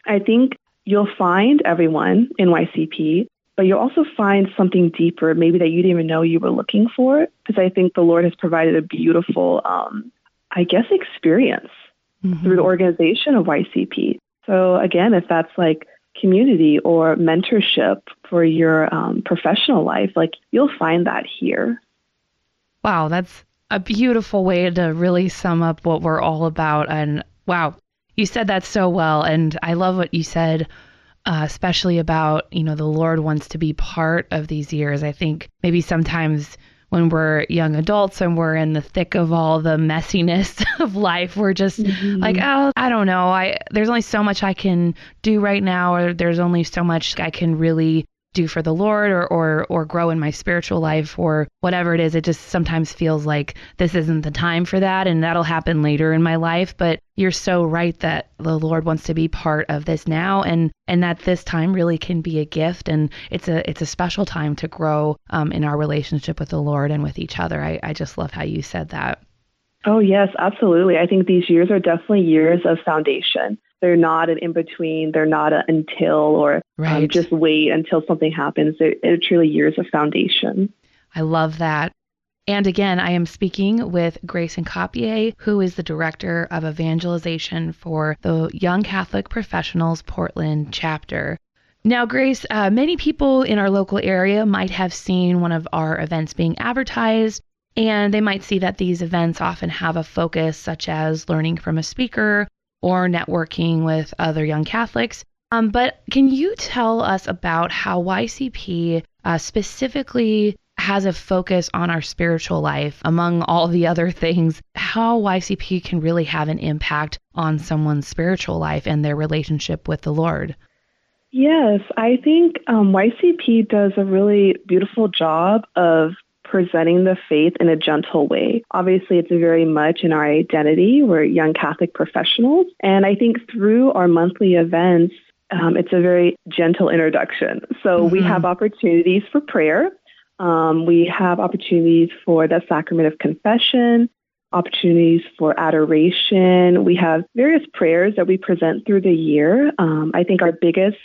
I think you'll find everyone in YCP, but you'll also find something deeper, maybe that you didn't even know you were looking for, because I think the Lord has provided a beautiful, um, I guess, experience through the organization of YCP. So again, if that's like community or mentorship for your um, professional life, like you'll find that here. Wow, that's a beautiful way to really sum up what we're all about. And wow, you said that so well. And I love what you said, uh, especially about, you know, the Lord wants to be part of these years. I think maybe sometimes when we're young adults and we're in the thick of all the messiness of life, we're just like, oh, I don't know. I there's only so much I can do right now, or there's only so much I can really do for the Lord or, or or grow in my spiritual life or whatever it is. It just sometimes feels like this isn't the time for that and that'll happen later in my life. But you're so right that the Lord wants to be part of this now and and that this time really can be a gift and it's a it's a special time to grow um, in our relationship with the Lord and with each other. I, I just love how you said that. Oh, yes, absolutely. I think these years are definitely years of foundation. They're not an in between, they're not a until or um, just wait until something happens. They're, they're truly years of foundation. I love that. And again, I am speaking with Grace Encopier, who is the Director of Evangelization for the Young Catholic Professionals Portland chapter. Now, Grace, uh, many people in our local area might have seen one of our events being advertised, and they might see that these events often have a focus such as learning from a speaker or networking with other young Catholics. Um, but can you tell us about how YCP uh, specifically has a focus on our spiritual life among all the other things? How YCP can really have an impact on someone's spiritual life and their relationship with the Lord? Yes, I think um, YCP does a really beautiful job of presenting the faith in a gentle way. Obviously, it's very much in our identity. We're young Catholic professionals. And I think through our monthly events, um, it's a very gentle introduction. So we have opportunities for prayer. Um, we have opportunities for the sacrament of confession, opportunities for adoration. We have various prayers that we present through the year. Um, I think our biggest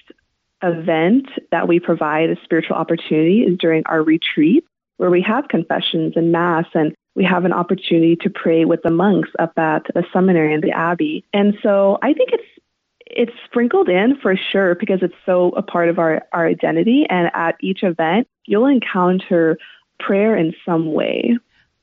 event that we provide a spiritual opportunity is during our retreat, where we have confessions and mass and we have an opportunity to pray with the monks up at the seminary and the abbey. And so I think it's it's sprinkled in for sure because it's so a part of our, our identity. And at each event, you'll encounter prayer in some way.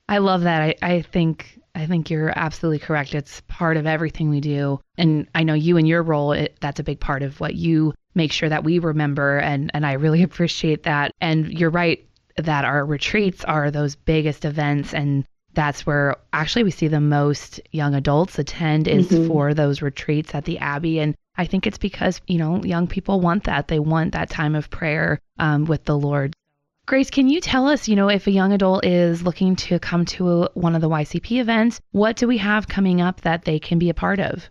I love that. I, I think I think you're absolutely correct. It's part of everything we do, and I know you and your role. It, that's a big part of what you make sure that we remember, and and I really appreciate that. And you're right that our retreats are those biggest events, and that's where actually we see the most young adults attend is Mhm. for those retreats at the Abbey, and I think it's because you know young people want that. They want that time of prayer um, with the Lord. Grace, can you tell us, you know, if a young adult is looking to come to one of the YCP events, what do we have coming up that they can be a part of?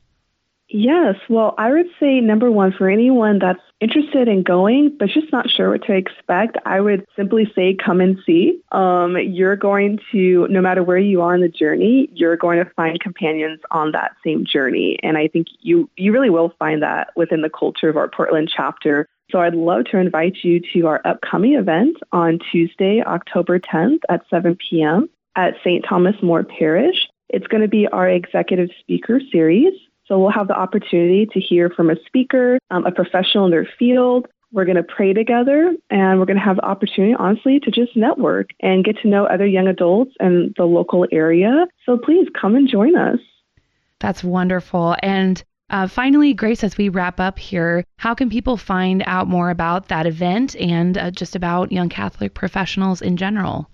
Yes. Well, I would say number one, for anyone that's interested in going but just not sure what to expect, I would simply say come and see. Um, you're going to, no matter where you are in the journey, you're going to find companions on that same journey. And I think you, you really will find that within the culture of our Portland chapter. So I'd love to invite you to our upcoming event on Tuesday, October 10th at 7 p.m. at St. Thomas More Parish. It's going to be our executive speaker series. So we'll have the opportunity to hear from a speaker, um, a professional in their field. We're going to pray together and we're going to have the opportunity, honestly, to just network and get to know other young adults in the local area. So please come and join us. That's wonderful. And uh, finally, Grace, as we wrap up here, how can people find out more about that event and uh, just about young Catholic professionals in general?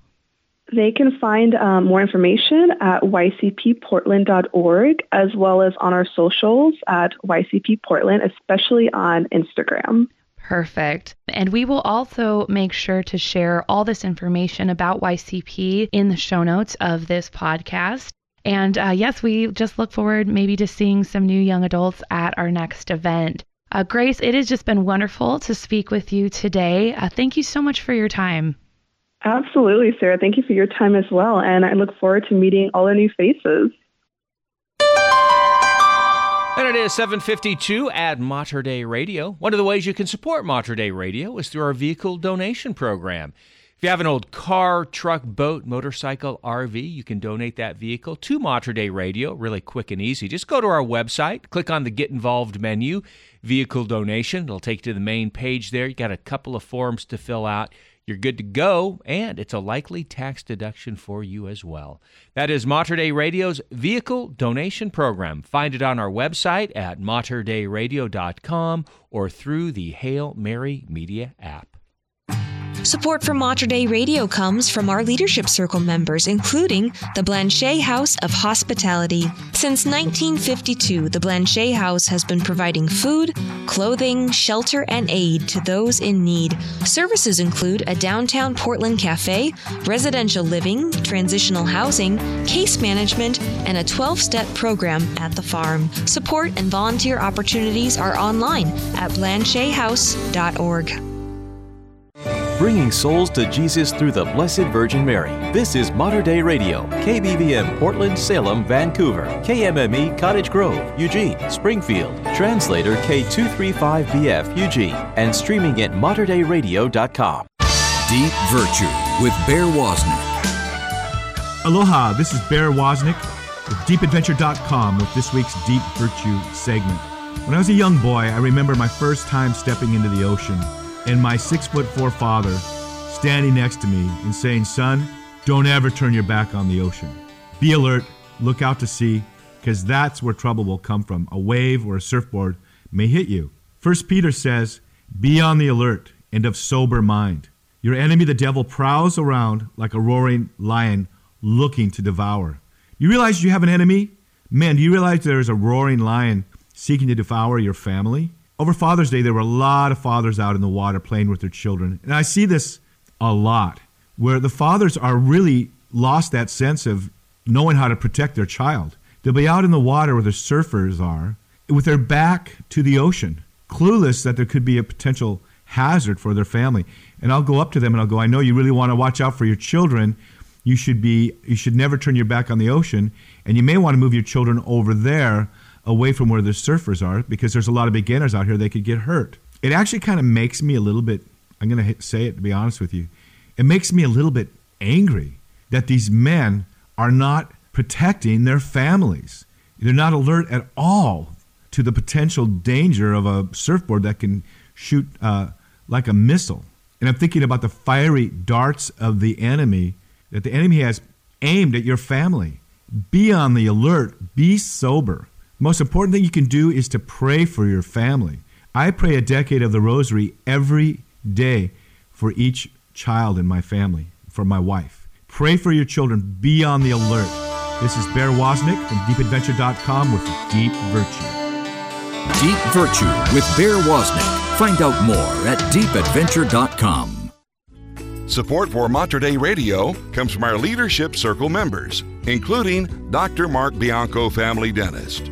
They can find um, more information at ycpportland.org as well as on our socials at ycpportland, especially on Instagram. Perfect. And we will also make sure to share all this information about YCP in the show notes of this podcast. And uh, yes, we just look forward maybe to seeing some new young adults at our next event. Uh, Grace, it has just been wonderful to speak with you today. Uh, thank you so much for your time. Absolutely, Sarah. Thank you for your time as well. And I look forward to meeting all the new faces. And it is 752 at Mater Dei Radio. One of the ways you can support Mater Dei Radio is through our vehicle donation program. If you have an old car, truck, boat, motorcycle, RV, you can donate that vehicle to Mater Dei Radio. Really quick and easy. Just go to our website, click on the Get Involved menu, vehicle donation. It'll take you to the main page there. You got a couple of forms to fill out. You're good to go, and it's a likely tax deduction for you as well. That is Mater Dei Radio's vehicle donation program. Find it on our website at materdeiradio.com or through the Hail Mary Media app. Support for Mater Dei Radio comes from our Leadership Circle members, including the Blanchet House of Hospitality. Since 1952, the Blanchet House has been providing food, clothing, shelter, and aid to those in need. Services include a downtown Portland cafe, residential living, transitional housing, case management, and a 12 step program at the farm. Support and volunteer opportunities are online at blanchethouse.org. Bringing souls to Jesus through the Blessed Virgin Mary. This is Mater Dei Radio, KBVM Portland, Salem, Vancouver, KMME Cottage Grove, Eugene, Springfield, translator K235BF Eugene, and streaming at materdeiradio.com. Deep Virtue with Bear Wozniak. Aloha, this is Bear Wozniak with DeepAdventure.com with this week's Deep Virtue segment. When I was a young boy, I remember my first time stepping into the ocean and my six foot four father standing next to me and saying, Son, don't ever turn your back on the ocean. Be alert, look out to sea, because that's where trouble will come from. A wave or a surfboard may hit you. First Peter says, Be on the alert and of sober mind. Your enemy, the devil, prowls around like a roaring lion looking to devour. You realize you have an enemy? Man, do you realize there's a roaring lion seeking to devour your family? Over Father's Day, there were a lot of fathers out in the water playing with their children. And I see this a lot, where the fathers are really lost that sense of knowing how to protect their child. They'll be out in the water where the surfers are, with their back to the ocean, clueless that there could be a potential hazard for their family. And I'll go up to them and I'll go, I know you really want to watch out for your children. You should be you should never turn your back on the ocean, and you may want to move your children over there away from where the surfers are because there's a lot of beginners out here they could get hurt. It actually kind of makes me a little bit I'm going to say it to be honest with you. It makes me a little bit angry that these men are not protecting their families. They're not alert at all to the potential danger of a surfboard that can shoot uh, like a missile. And I'm thinking about the fiery darts of the enemy, that the enemy has aimed at your family. Be on the alert, be sober. Most important thing you can do is to pray for your family. I pray a decade of the rosary every day for each child in my family, for my wife. Pray for your children. Be on the alert. This is Bear Wozniak from deepadventure.com with Deep Virtue. Deep Virtue with Bear Wozniak. Find out more at deepadventure.com. Support for Mater Dei Radio comes from our Leadership Circle members, including Dr. Mark Bianco, family dentist.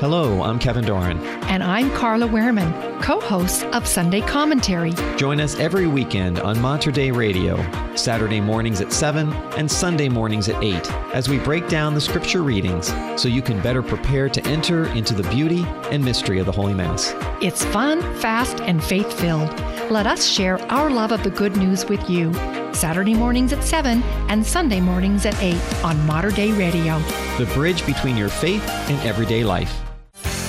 Hello, I'm Kevin Doran. And I'm Carla Wehrman, co host of Sunday Commentary. Join us every weekend on Mater Dei Radio, Saturday mornings at 7 and Sunday mornings at 8, as we break down the scripture readings so you can better prepare to enter into the beauty and mystery of the Holy Mass. It's fun, fast, and faith filled. Let us share our love of the good news with you. Saturday mornings at 7 and Sunday mornings at 8 on Mater Dei Radio. The bridge between your faith and everyday life.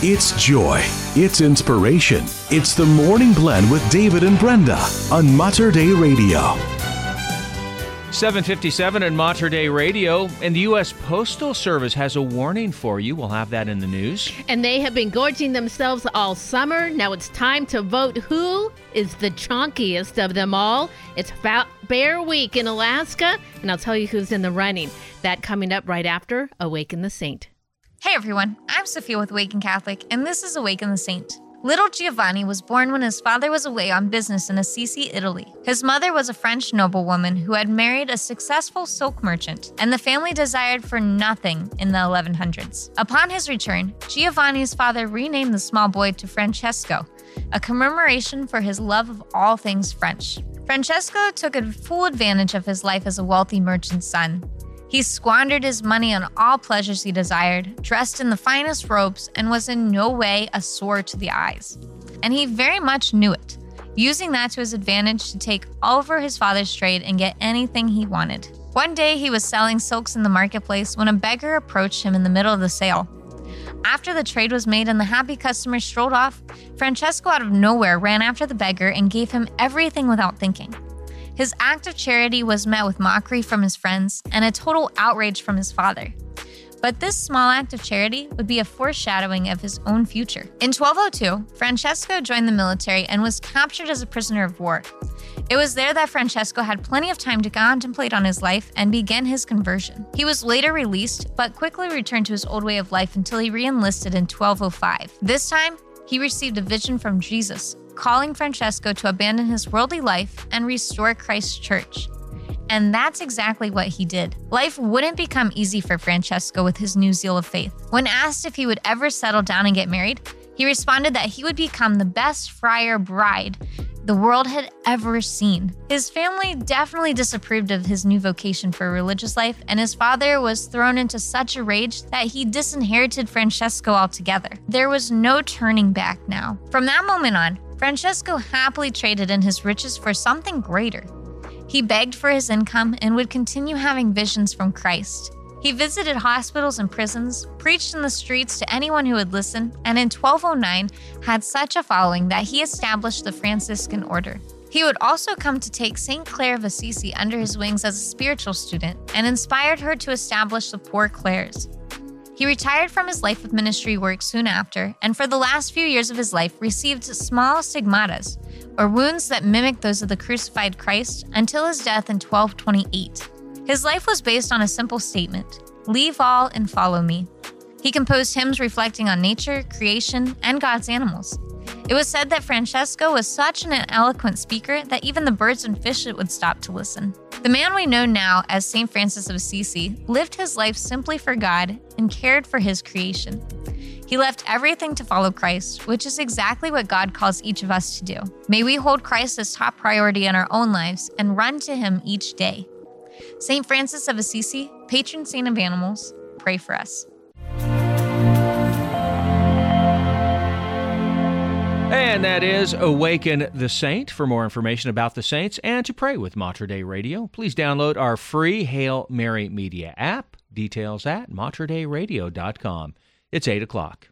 It's joy. It's inspiration. It's the Morning Blend with David and Brenda on Mater Dei Radio. 757 and Mater Dei Radio, and the U.S. Postal Service has a warning for you. We'll have that in the news. And they have been gorging themselves all summer. Now it's time to vote who is the chonkiest of them all. It's about Bear Week in Alaska, and I'll tell you who's in the running. That coming up right after Awaken the Saint. Hey everyone, I'm Sophia with Awaken Catholic, and this is Awaken the Saint. Little Giovanni was born when his father was away on business in Assisi, Italy. His mother was a French noblewoman who had married a successful silk merchant, and the family desired for nothing in the 1100s. Upon his return, Giovanni's father renamed the small boy to Francesco, a commemoration for his love of all things French. Francesco took full advantage of his life as a wealthy merchant's son. He squandered his money on all pleasures he desired, dressed in the finest robes, and was in no way a sore to the eyes. And he very much knew it, using that to his advantage to take over his father's trade and get anything he wanted. One day he was selling silks in the marketplace when a beggar approached him in the middle of the sale. After the trade was made and the happy customer strolled off, Francesco out of nowhere ran after the beggar and gave him everything without thinking. His act of charity was met with mockery from his friends and a total outrage from his father. But this small act of charity would be a foreshadowing of his own future. In 1202, Francesco joined the military and was captured as a prisoner of war. It was there that Francesco had plenty of time to contemplate on his life and begin his conversion. He was later released, but quickly returned to his old way of life until he re enlisted in 1205. This time, he received a vision from Jesus, calling Francesco to abandon his worldly life and restore Christ's church. And that's exactly what he did. Life wouldn't become easy for Francesco with his new zeal of faith. When asked if he would ever settle down and get married, he responded that he would become the best friar bride the world had ever seen. His family definitely disapproved of his new vocation for religious life, and his father was thrown into such a rage that he disinherited Francesco altogether. There was no turning back now. From that moment on, Francesco happily traded in his riches for something greater. He begged for his income and would continue having visions from Christ. He visited hospitals and prisons, preached in the streets to anyone who would listen, and in 1209 had such a following that he established the Franciscan order. He would also come to take St. Clare of Assisi under his wings as a spiritual student and inspired her to establish the Poor Clares. He retired from his life of ministry work soon after, and for the last few years of his life received small stigmatas, or wounds that mimicked those of the crucified Christ, until his death in 1228. His life was based on a simple statement Leave all and follow me. He composed hymns reflecting on nature, creation, and God's animals. It was said that Francesco was such an eloquent speaker that even the birds and fish would stop to listen. The man we know now as St. Francis of Assisi lived his life simply for God and cared for his creation. He left everything to follow Christ, which is exactly what God calls each of us to do. May we hold Christ as top priority in our own lives and run to him each day. St. Francis of Assisi, patron saint of animals, pray for us. And that is Awaken the Saint. For more information about the saints and to pray with Mater Dei Radio, please download our free Hail Mary Media app. Details at materdeiradio.com. It's 8 o'clock.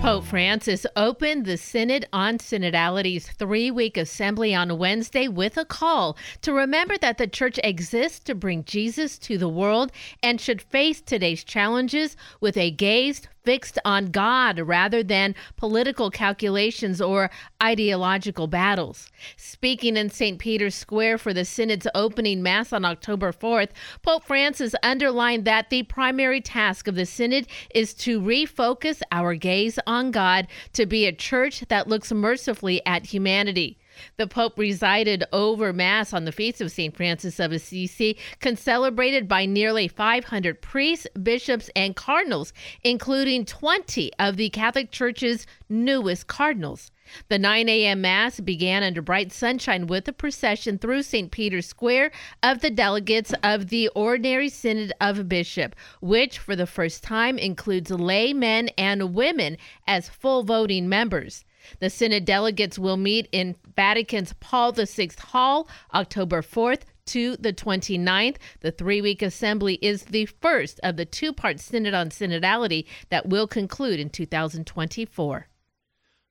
Pope Francis opened the Synod on Synodality's three week assembly on Wednesday with a call to remember that the church exists to bring Jesus to the world and should face today's challenges with a gaze fixed on God rather than political calculations or ideological battles. Speaking in St. Peter's Square for the Synod's opening Mass on October 4th, Pope Francis underlined that the primary task of the Synod is to refocus our gaze on God to be a church that looks mercifully at humanity. The Pope presided over Mass on the feast of St. Francis of Assisi, celebrated by nearly 500 priests, bishops, and cardinals, including 20 of the Catholic Church's newest cardinals. The 9 a.m. Mass began under bright sunshine with a procession through St. Peter's Square of the delegates of the Ordinary Synod of Bishop, which for the first time includes laymen and women as full voting members. The Synod delegates will meet in Vatican's Paul VI Hall October 4th to the 29th. The three week assembly is the first of the two part Synod on Synodality that will conclude in 2024.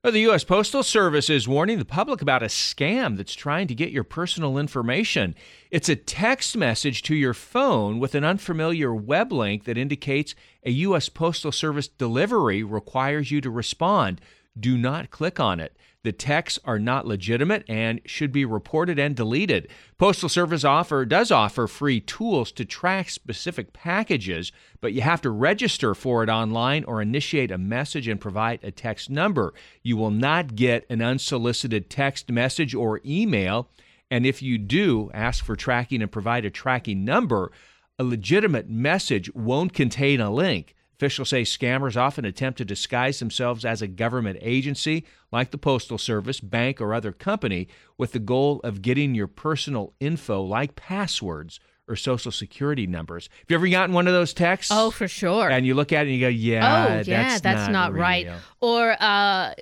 Uh, the U.S. Postal Service is warning the public about a scam that's trying to get your personal information. It's a text message to your phone with an unfamiliar web link that indicates a U.S. Postal Service delivery requires you to respond. Do not click on it. The texts are not legitimate and should be reported and deleted. Postal Service offer does offer free tools to track specific packages, but you have to register for it online or initiate a message and provide a text number. You will not get an unsolicited text message or email, and if you do, ask for tracking and provide a tracking number. A legitimate message won't contain a link. Officials say scammers often attempt to disguise themselves as a government agency, like the Postal Service, bank, or other company, with the goal of getting your personal info, like passwords or social security numbers. Have you ever gotten one of those texts? Oh, for sure. And you look at it and you go, yeah, oh, yeah, that's, that's, not, right. real." Or uh,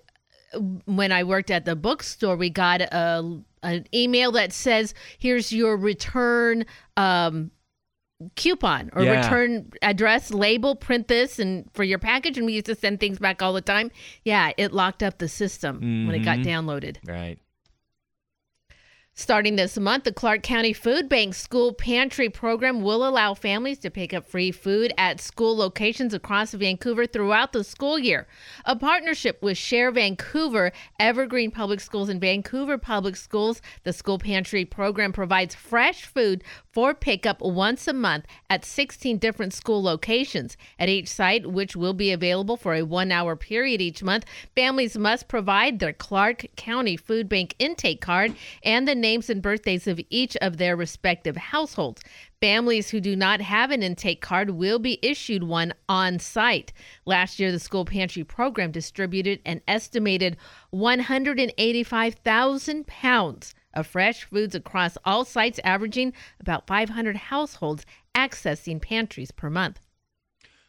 when I worked at the bookstore, we got a an email that says, "Here's your return." Um, coupon or Yeah. return address label print this and for your package and we used to send things back all the time yeah it locked up the system when it got Mhm. downloaded Right. Starting this month, the Clark County Food Bank School Pantry Program will allow families to pick up free food at school locations across Vancouver throughout the school year. A partnership with Share Vancouver, Evergreen Public Schools, and Vancouver Public Schools, the School Pantry Program provides fresh food for pickup once a month at 16 different school locations. At each site, which will be available for a one hour period each month, families must provide their Clark County Food Bank intake card and the names and birthdays of each of their respective households. Families who do not have an intake card will be issued one on site. Last year, the school pantry program distributed an estimated 185,000 pounds of fresh foods across all sites, averaging about 500 households accessing pantries per month.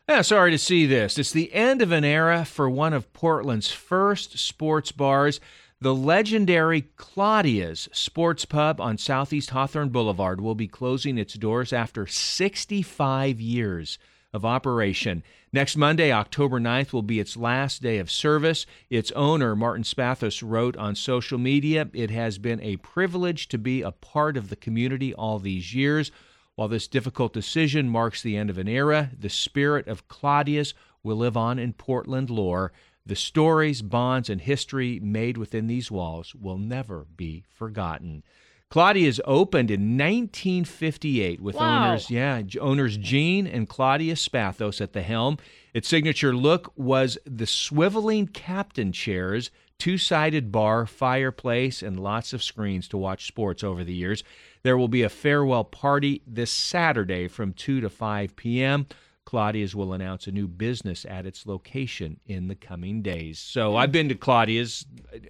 Yeah, sorry to see this. It's the end of an era for one of Portland's first sports bars. The legendary Claudia's Sports Pub on Southeast Hawthorne Boulevard will be closing its doors after 65 years of operation. Next Monday, October 9th, will be its last day of service. Its owner, Martin Spathos, wrote on social media It has been a privilege to be a part of the community all these years. While this difficult decision marks the end of an era, the spirit of Claudia's will live on in Portland lore. The stories, bonds, and history made within these walls will never be forgotten. Claudia's opened in 1958 with Wow. owners, yeah, owners Gene and Claudia Spathos at the helm. Its signature look was the swiveling captain chairs, two-sided bar, fireplace, and lots of screens to watch sports over the years. There will be a farewell party this Saturday from 2 to 5 p.m. Claudia's will announce a new business at its location in the coming days. So I've been to Claudia's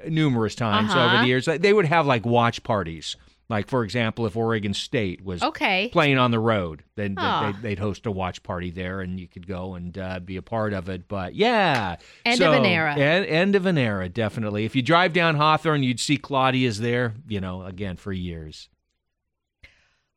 numerous times over Uh-huh. the years. They would have like watch parties Like, for example, if Oregon State was Okay. playing on the road, then th- Ah. they'd, they'd host a watch party there, and you could go and uh, be a part of it. But yeah, End of an era. en- end of an era, definitely. If you drive down Hawthorne, you'd see Claudia's there. You know, again for years.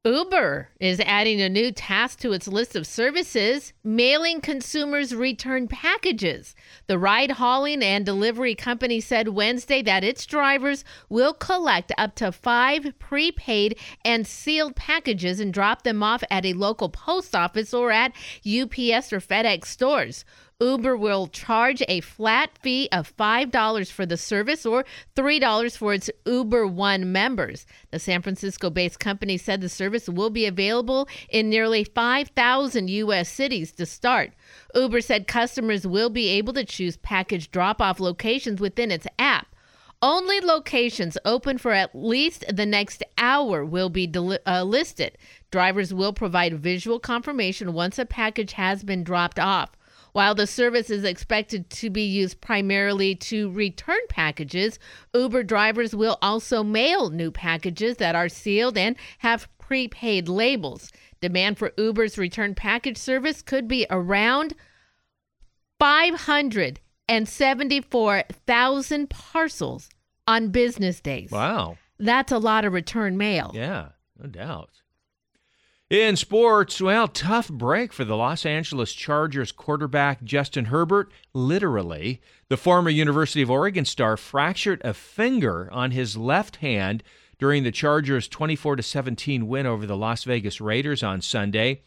Uber is adding a new task to its list of services mailing consumers return packages. The ride hauling and delivery company said Wednesday that its drivers will collect up to five prepaid and sealed packages and drop them off at a local post office or at UPS or FedEx stores. Uber will charge a flat fee of $5 for the service or $3 for its Uber One members. The San Francisco based company said the service will be available in nearly 5,000 U.S. cities to start. Uber said customers will be able to choose package drop off locations within its app. Only locations open for at least the next hour will be deli- uh, listed. Drivers will provide visual confirmation once a package has been dropped off. While the service is expected to be used primarily to return packages, Uber drivers will also mail new packages that are sealed and have prepaid labels. Demand for Uber's return package service could be around 574,000 parcels on business days. Wow. That's a lot of return mail. Yeah, no doubt. In sports, well, tough break for the Los Angeles Chargers quarterback Justin Herbert. Literally, the former University of Oregon star fractured a finger on his left hand during the Chargers' 24 to 17 win over the Las Vegas Raiders on Sunday.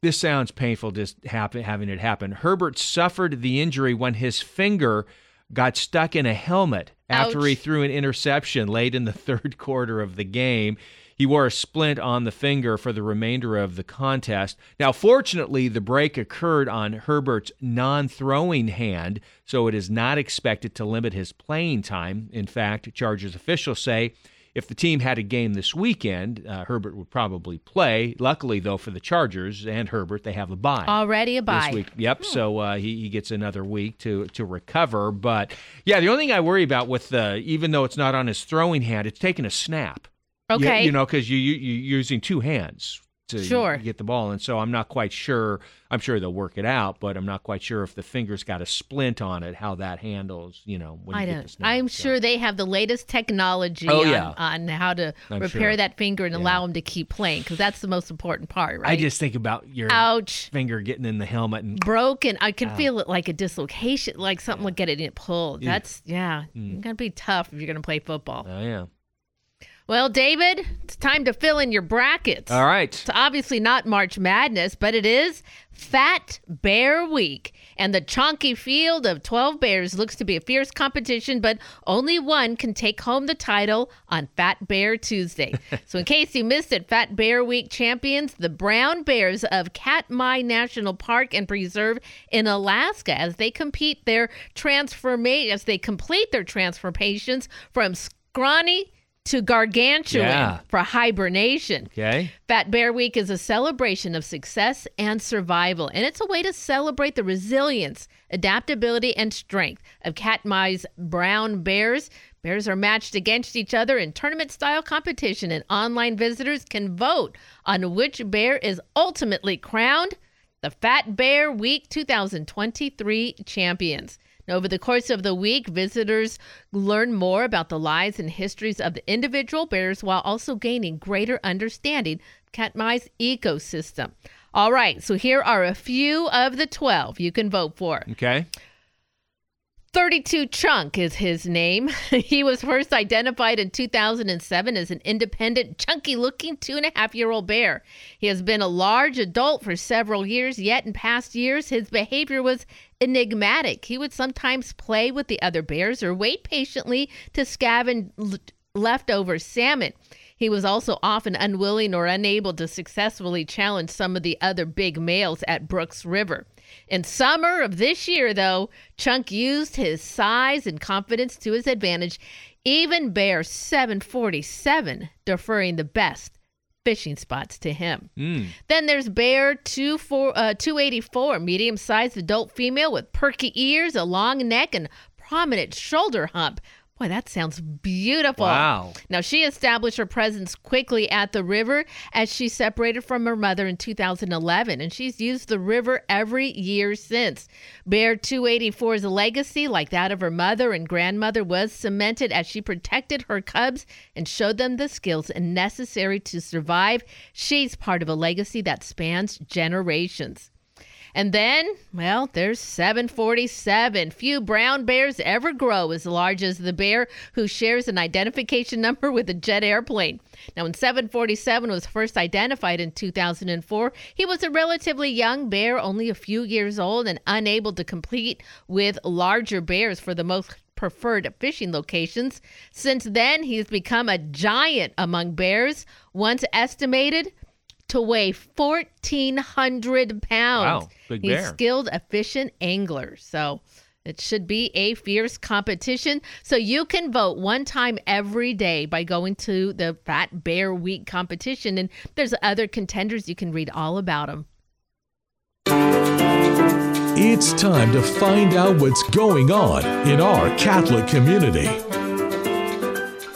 This sounds painful just happen, having it happen. Herbert suffered the injury when his finger got stuck in a helmet after he threw an interception late in the third quarter of the game. He wore a splint on the finger for the remainder of the contest. Now, fortunately, the break occurred on Herbert's non throwing hand, so it is not expected to limit his playing time. In fact, Chargers officials say if the team had a game this weekend, uh, Herbert would probably play. Luckily, though, for the Chargers and Herbert, they have a bye. Already a bye. This week. Yep. So uh, he, he gets another week to to recover. But yeah, the only thing I worry about with the even though it's not on his throwing hand, it's taking a snap. You- Okay. You, know, because you, you you're using two hands to Sure. get the ball, and so I'm not quite sure. I'm sure they'll work it out, but I'm not quite sure if the finger's got a splint on it, how that handles. You know, when I you get don't. the snap. I'm sure they have the latest technology Oh, on, yeah. on how to I'm repair sure. that finger and allow them to keep playing because that's the most important part, right? I just think about your Ouch. finger getting in the helmet and broken. I can Ow. feel it like a dislocation, like something like getting it pulled. Yeah. That's yeah, Mm. it's gonna be tough if you're gonna play football. Oh yeah. Well, David, it's time to fill in your brackets. All right. It's obviously not March Madness, but it is Fat Bear Week. And the chonky field of 12 bears looks to be a fierce competition, but only one can take home the title on Fat Bear Tuesday. so, in case you missed it, Fat Bear Week champions, the brown bears of Katmai National Park and Preserve in Alaska, as they compete their transformation, as they complete their transformations from scrawny to gargantuan Yeah. for hibernation. Okay. Fat Bear Week is a celebration of success and survival, and it's a way to celebrate the resilience, adaptability, and strength of Katmai's brown bears. Bears are matched against each other in tournament style competition, and online visitors can vote on which bear is ultimately crowned the Fat Bear Week 2023 champions. Over the course of the week, visitors learn more about the lives and histories of the individual bears while also gaining greater understanding of Katmai's ecosystem. All right, so here are a few of the 12 you can vote for. Okay. 32 Chunk is his name. he was first identified in 2007 as an independent, chunky looking two and a half year old bear. He has been a large adult for several years, yet in past years, his behavior was enigmatic. He would sometimes play with the other bears or wait patiently to scavenge l- leftover salmon. He was also often unwilling or unable to successfully challenge some of the other big males at Brooks River. In summer of this year, though, Chunk used his size and confidence to his advantage, even Bear 747 deferring the best fishing spots to him. Mm. Then there's Bear 24, uh, 284, medium sized adult female with perky ears, a long neck, and prominent shoulder hump. Boy, that sounds beautiful. Wow. Now, she established her presence quickly at the river as she separated from her mother in 2011, and she's used the river every year since. Bear 284's legacy, like that of her mother and grandmother, was cemented as she protected her cubs and showed them the skills necessary to survive. She's part of a legacy that spans generations. And then, well, there's 747. Few brown bears ever grow as large as the bear who shares an identification number with a jet airplane. Now, when 747 was first identified in 2004, he was a relatively young bear, only a few years old, and unable to compete with larger bears for the most preferred fishing locations. Since then, he's become a giant among bears, once estimated to weigh 1,400 pounds. Wow, big He's skilled, efficient angler. So it should be a fierce competition. So you can vote one time every day by going to the Fat Bear Week competition. And there's other contenders. You can read all about them. It's time to find out what's going on in our Catholic community.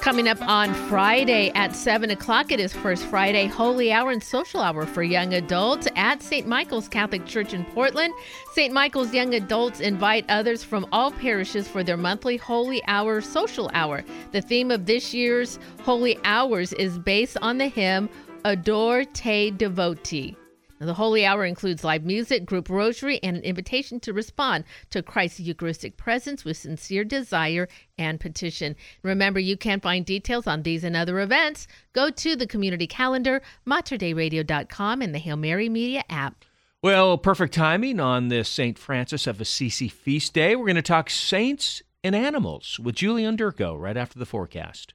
Coming up on Friday at 7 o'clock, it is First Friday Holy Hour and Social Hour for young adults at St. Michael's Catholic Church in Portland. St. Michael's young adults invite others from all parishes for their monthly Holy Hour Social Hour. The theme of this year's Holy Hours is based on the hymn Adoro Te Devote. The Holy Hour includes live music, group rosary, and an invitation to respond to Christ's Eucharistic presence with sincere desire and petition. Remember, you can find details on these and other events. Go to the community calendar, materdeiradio.com, and the Hail Mary Media app. Well, perfect timing on this St. Francis of Assisi feast day. We're going to talk saints and animals with Julie Onderko right after the forecast.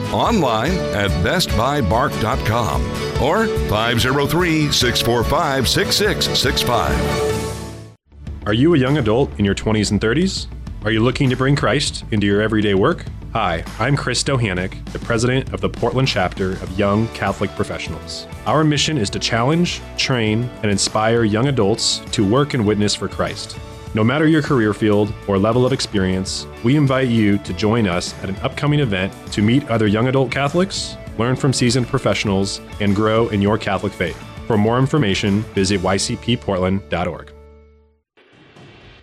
Online at bestbuybark.com or 503 645 6665. Are you a young adult in your 20s and 30s? Are you looking to bring Christ into your everyday work? Hi, I'm Chris Dohanik, the president of the Portland chapter of Young Catholic Professionals. Our mission is to challenge, train, and inspire young adults to work and witness for Christ. No matter your career field or level of experience, we invite you to join us at an upcoming event to meet other young adult Catholics, learn from seasoned professionals, and grow in your Catholic faith. For more information, visit ycpportland.org.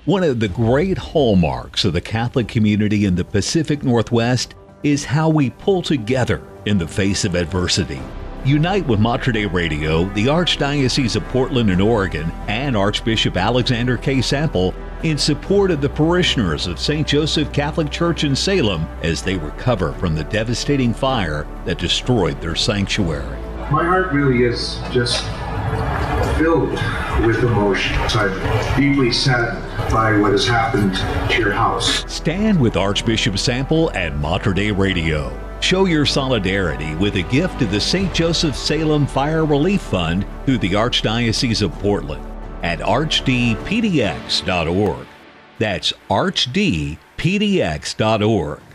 One of the great hallmarks of the Catholic community in the Pacific Northwest is how we pull together in the face of adversity. Unite with Mater Dei Radio, the Archdiocese of Portland and Oregon, and Archbishop Alexander K. Sample in support of the parishioners of St. Joseph Catholic Church in Salem as they recover from the devastating fire that destroyed their sanctuary. My heart really is just filled with emotions. I'm deeply saddened by what has happened to your house. Stand with Archbishop Sample and Mater Dei Radio. Show your solidarity with a gift to the St. Joseph Salem Fire Relief Fund through the Archdiocese of Portland at archdpdx.org. That's archdpdx.org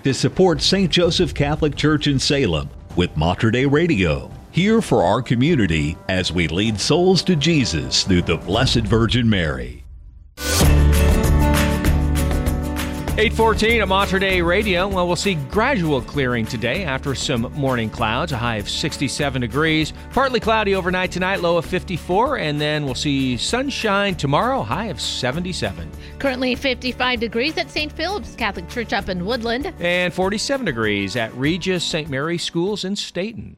to support St. Joseph Catholic Church in Salem with Mater Dei Radio. Here for our community as we lead souls to Jesus through the Blessed Virgin Mary. 814 at Mater Dei Radio. Well, we'll see gradual clearing today after some morning clouds, a high of 67 degrees. Partly cloudy overnight tonight, low of 54. And then we'll see sunshine tomorrow, high of 77. Currently 55 degrees at St. Philip's Catholic Church up in Woodland. And 47 degrees at Regis St. Mary Schools in Stayton.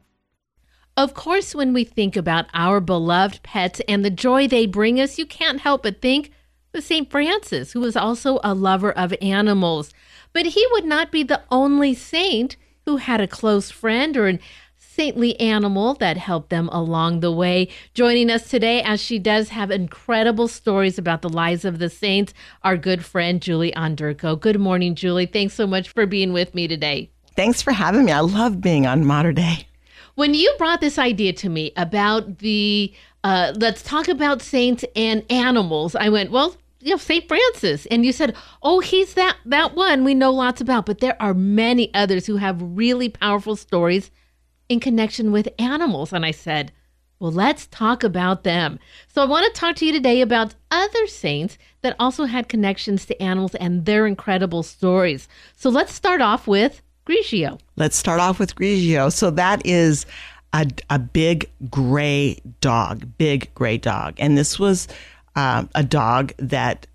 Of course, when we think about our beloved pets and the joy they bring us, you can't help but think of St. Francis, who was also a lover of animals. But he would not be the only saint who had a close friend or an saintly animal that helped them along the way. Joining us today, as she does have incredible stories about the lives of the saints, our good friend Julie Onderko. Good morning, Julie. Thanks so much for being with me today. Thanks for having me. I love being on Mater Dei. When you brought this idea to me about the uh, let's talk about saints and animals. I went, well, you know, St. Francis. And you said, oh, he's that, that one we know lots about. But there are many others who have really powerful stories in connection with animals. And I said, well, let's talk about them. So I want to talk to you today about other saints that also had connections to animals and their incredible stories. So let's start off with Grigio. Let's start off with Grigio. So that is a, a big gray dog, big gray dog. And this was um, a dog that,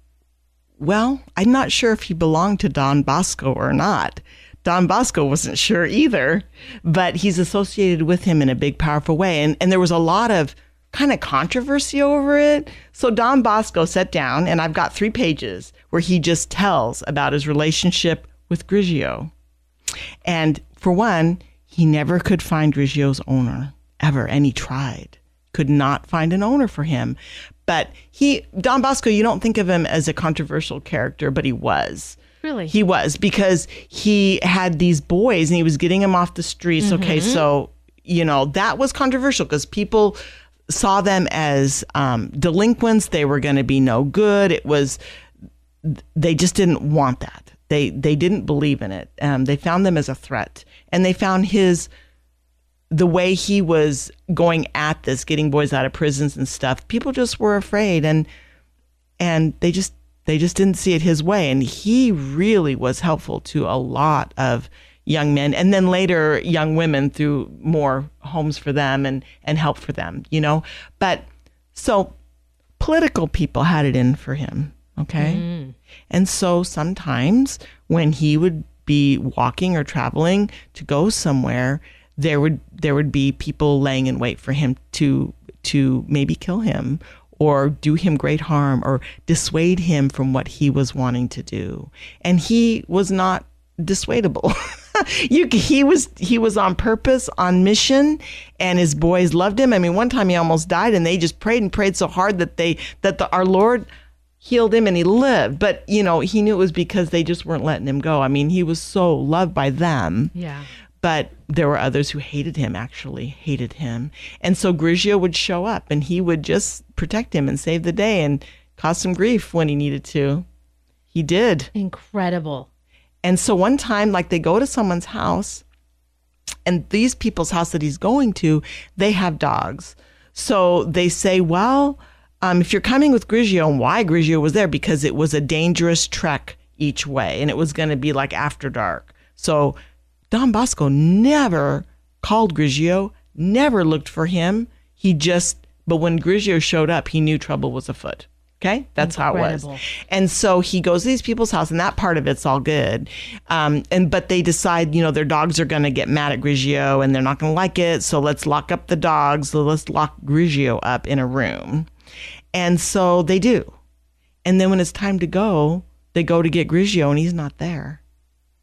well, I'm not sure if he belonged to Don Bosco or not. Don Bosco wasn't sure either, but he's associated with him in a big, powerful way. And, and there was a lot of kind of controversy over it. So Don Bosco sat down, and I've got three pages where he just tells about his relationship with Grigio. And for one, he never could find Grigio's owner ever, and he tried, could not find an owner for him. But he, Don Bosco, you don't think of him as a controversial character, but he was. Really? He was because he had these boys and he was getting them off the streets. Okay, Mhm. so, you know, that was controversial because people saw them as um, delinquents. They were going to be no good. It was, they just didn't want that. They, they didn't believe in it. Um, they found them as a threat. And they found his, the way he was going at this, getting boys out of prisons and stuff, people just were afraid. And, and they just they just didn't see it his way and he really was helpful to a lot of young men and then later young women through more homes for them and and help for them you know but so political people had it in for him okay Mm. and so sometimes when he would be walking or traveling to go somewhere there would there would be people laying in wait for him to to maybe kill him or do him great harm or dissuade him from what he was wanting to do. And he was not dissuadable. You he was he was on purpose on mission and his boys loved him. I mean one time he almost died and they just prayed and prayed so hard that they that the, our lord healed him and he lived. But you know he knew it was because they just weren't letting him go. I mean he was so loved by them. Yeah. But there were others who hated him actually hated him. And so grigio would show up and he would just protect him and save the day and cause some grief when he needed to. He did. Incredible. and so one time like they go to someone's house and these people's house that he's going to they have dogs. So they say well um, if you're coming with grigio and why grigio was there? Because it was a dangerous trek each way and it was going to be like after dark. So Don Bosco never called Grigio, never looked for him. He just, but when Grigio showed up, he knew trouble was afoot. Okay, that's how it was. And so he goes to these people's house, and that part of it's all good. Um, and but they decide, you know, their dogs are going to get mad at Grigio, and they're not going to like it. So let's lock up the dogs. So let's lock Grigio up in a room. And so they do. And then when it's time to go, they go to get Grigio, and he's not there.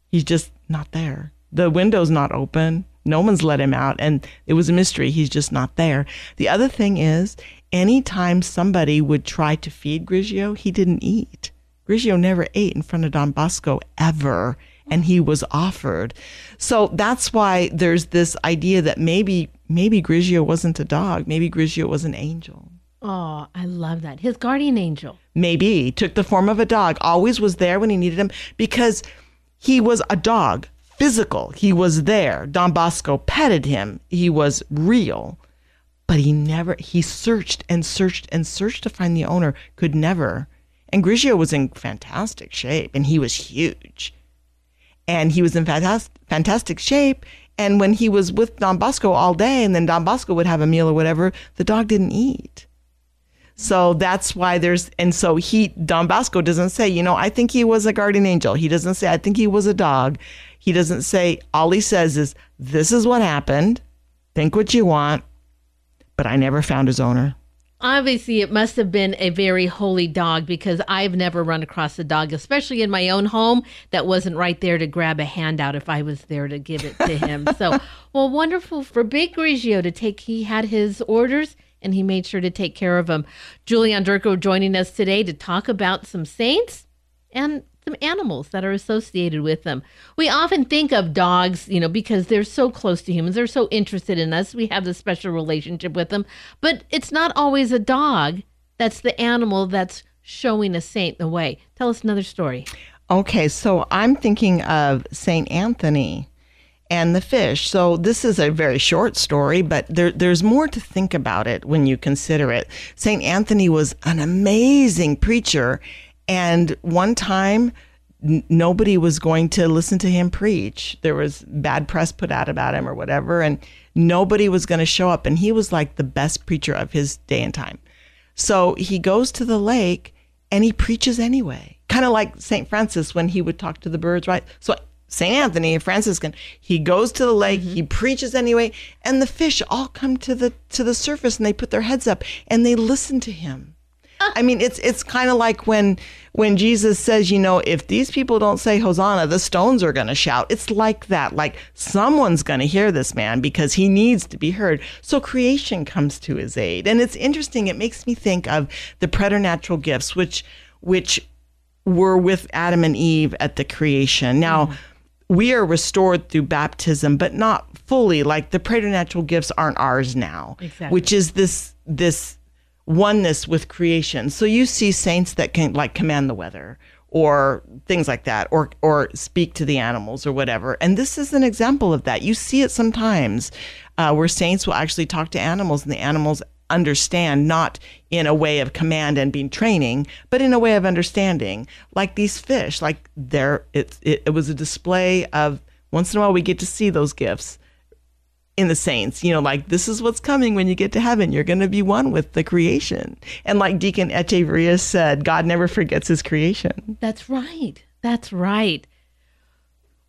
He's just not there. The window's not open. No one's let him out. And it was a mystery. He's just not there. The other thing is, anytime somebody would try to feed Grigio, he didn't eat. Grigio never ate in front of Don Bosco ever. And he was offered. So that's why there's this idea that maybe maybe Grigio wasn't a dog. Maybe Grigio was an angel. Oh, I love that. His guardian angel. maybe took the form of a dog always was there when he needed him because he was a dog physical. He was there. Don bosco petted him. He was real. But he never he searched and searched and searched to find the owner could never. And grigio was in fantastic shape and he was huge. And he was in fantastic fantastic shape and when he was with don bosco all day and then don bosco would have a meal or whatever the dog didn't eat. So that's why there's, and so he, Don Bosco doesn't say, you know, I think he was a guardian angel. He doesn't say, I think he was a dog. He doesn't say, all he says is, this is what happened. Think what you want. But I never found his owner. Obviously, it must have been a very holy dog because I've never run across a dog, especially in my own home, that wasn't right there to grab a handout if I was there to give it to him. so, well, wonderful for Big Grigio to take, he had his orders and he made sure to take care of them. Julie Onderko joining us today to talk about some saints and some animals that are associated with them. We often think of dogs, you know, because they're so close to humans, they're so interested in us. We have this special relationship with them, but it's not always a dog that's the animal that's showing a saint the way. Tell us another story. Okay, so I'm thinking of St. Anthony and the fish. So this is a very short story, but there, there's more to think about it when you consider it. St. Anthony was an amazing preacher, and one time n- nobody was going to listen to him preach. There was bad press put out about him or whatever, and nobody was going to show up. And he was like the best preacher of his day and time. So he goes to the lake and he preaches anyway. Kind of like St. Francis when he would talk to the birds, right? So St. Anthony, a Franciscan, he goes to the lake, mm-hmm. he preaches anyway, and the fish all come to the to the surface and they put their heads up and they listen to him. I mean, it's it's kind of like when when Jesus says, you know, if these people don't say Hosanna, the stones are going to shout. It's like that. Like someone's going to hear this man because he needs to be heard. So creation comes to his aid, and it's interesting. It makes me think of the preternatural gifts, which which were with Adam and Eve at the creation. Now. Mm-hmm. We are restored through baptism, but not fully. Like the preternatural gifts aren't ours now, Exactly. which is this this oneness with creation. So you see saints that can like command the weather or things like that or or speak to the animals or whatever. And this is an example of that. You see it sometimes uh, where saints will actually talk to animals and the animals understand not in a way of command and being training but in a way of understanding like these fish like there it, it, it was a display of once in a while we get to see those gifts in the saints, you know, like this is what's coming when you get to heaven. You're going to be one with the creation. And like Deacon Echeverria said, God never forgets his creation. That's right. That's right.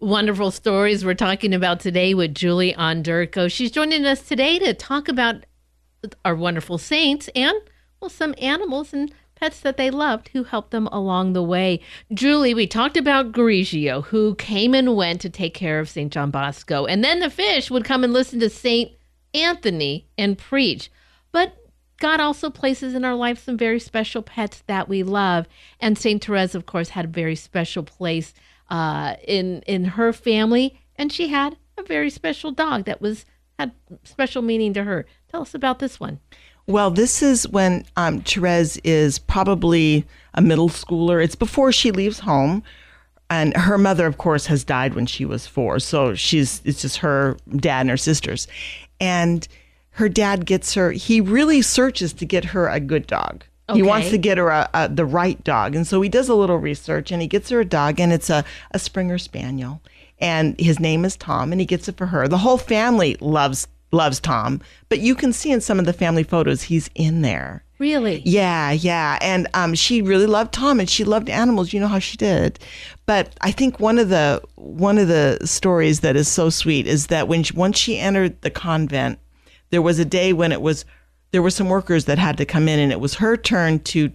Wonderful stories we're talking about today with Julie Onderko. She's joining us today to talk about our wonderful saints and, well, some animals and pets that they loved who helped them along the way. Julie, we talked about Grigio, who came and went to take care of St. John Bosco. And then the fish would come and listen to St. Anthony and preach. But God also places in our life some very special pets that we love. And St. Therese, of course, had a very special place uh, in in her family, and she had a very special dog that was had special meaning to her. Tell us about this one. Well, this is when um, Therese is probably a middle schooler. It's before she leaves home. And her mother, of course, has died when she was four. So she's, it's just her dad and her sisters. And her dad gets her, he really searches to get her a good dog. He wants to get her a, a, the right dog. And so he does a little research and he gets her a dog, and it's a, a Springer Spaniel. And his name is Tom, and he gets it for her. The whole family loves loves Tom, but you can see in some of the family photos he's in there. Really? Yeah, yeah. And um, she really loved Tom, and she loved animals. You know how she did. But I think one of the one of the stories that is so sweet is that when she, once she entered the convent, there was a day when it was there were some workers that had to come in, and it was her turn to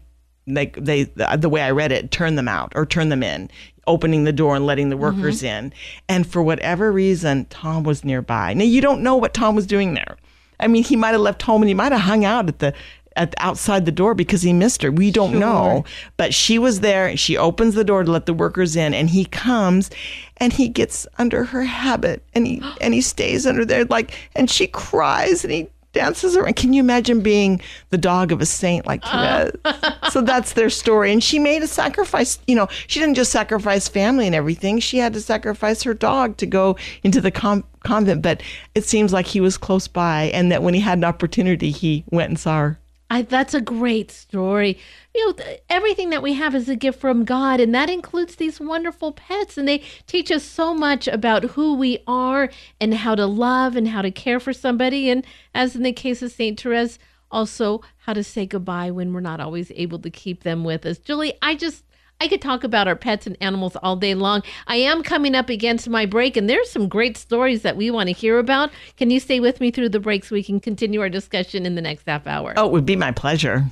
like they the way I read it, turn them out or turn them in, opening the door and letting the mm-hmm. workers in. And for whatever reason, Tom was nearby. Now you don't know what Tom was doing there. I mean, he might have left home and he might have hung out at the at outside the door because he missed her. We don't know. But she was there. She opens the door to let the workers in, and he comes, and he gets under her habit, and he and he stays under there like, and she cries, and he dances around. Can you imagine being the dog of a saint like uh. Therese? so that's their story. And she made a sacrifice. You know, she didn't just sacrifice family and everything. She had to sacrifice her dog to go into the con- convent. But it seems like he was close by, and that when he had an opportunity, he went and saw her. I, that's a great story. You know, th- everything that we have is a gift from God, and that includes these wonderful pets. And they teach us so much about who we are and how to love and how to care for somebody. And as in the case of St. Therese, also how to say goodbye when we're not always able to keep them with us. Julie, I just. I could talk about our pets and animals all day long. I am coming up against my break, and there's some great stories that we want to hear about. Can you stay with me through the break so we can continue our discussion in the next half hour? Oh, it would be my pleasure.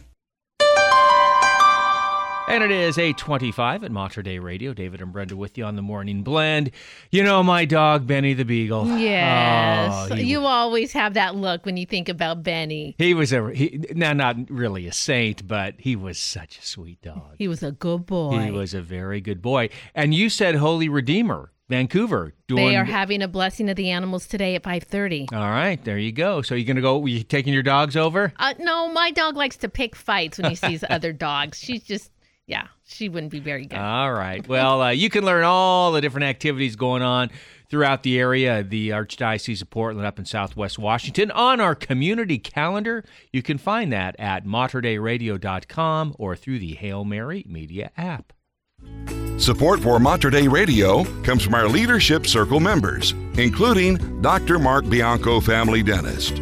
And it is 825 at Mater Dei Radio. David and Brenda with you on the morning blend. You know my dog, Benny the Beagle. Yes. Oh, he, you always have that look when you think about Benny. he was a, he, now not really a saint, but he was such a sweet dog. He was a good boy. He was a very good boy. And you said Holy Redeemer, Vancouver. Doing, They are having a blessing of the animals today at 5:30. All right, there you go. So you're going to go, you taking your dogs over? Uh, no, my dog likes to pick fights when he sees other dogs. She's just, yeah, she wouldn't be very good. All right. Well, uh, you can learn all the different activities going on throughout the area, the Archdiocese of Portland up in Southwest Washington, on our community calendar. You can find that at MaterDeiRadio.com or through the Hail Mary Media app. Support for Mater Dei Radio comes from our Leadership Circle members, including Dr. Mark Bianco, family dentist.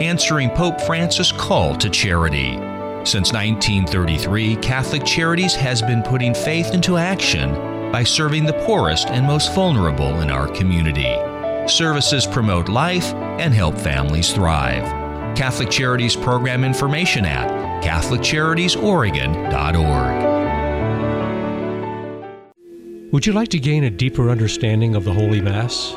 answering Pope Francis' call to charity. Since 1933, Catholic Charities has been putting faith into action by serving the poorest and most vulnerable in our community. Services promote life and help families thrive. Catholic Charities program information at CatholicCharitiesOregon.org. Would you like to gain a deeper understanding of the Holy Mass?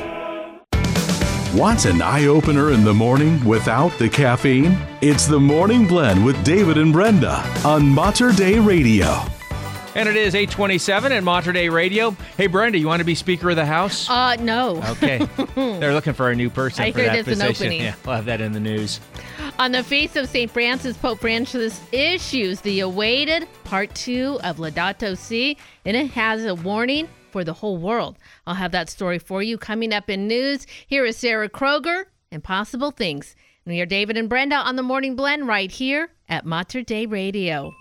Wants an eye opener in the morning without the caffeine? It's the Morning Blend with David and Brenda on Mater Dei Radio. And it is 827 at Mater Dei Radio. Hey, Brenda, you want to be Speaker of the House? Uh, no. Okay. They're looking for a new person I for hear that there's an position. opening. Yeah, we'll have that in the news. On the feast of St. Francis, Pope Francis issues the awaited part two of Laudato Si, and it has a warning for the whole world. I'll have that story for you coming up in news. Here is Sarah Kroger and Possible Things. And we are David and Brenda on the Morning Blend right here at Mater Dei Radio.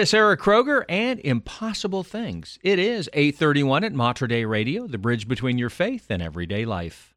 Is Sarah Kroger and Impossible Things. It is 831 at Mater Dei Radio, the bridge between your faith and everyday life.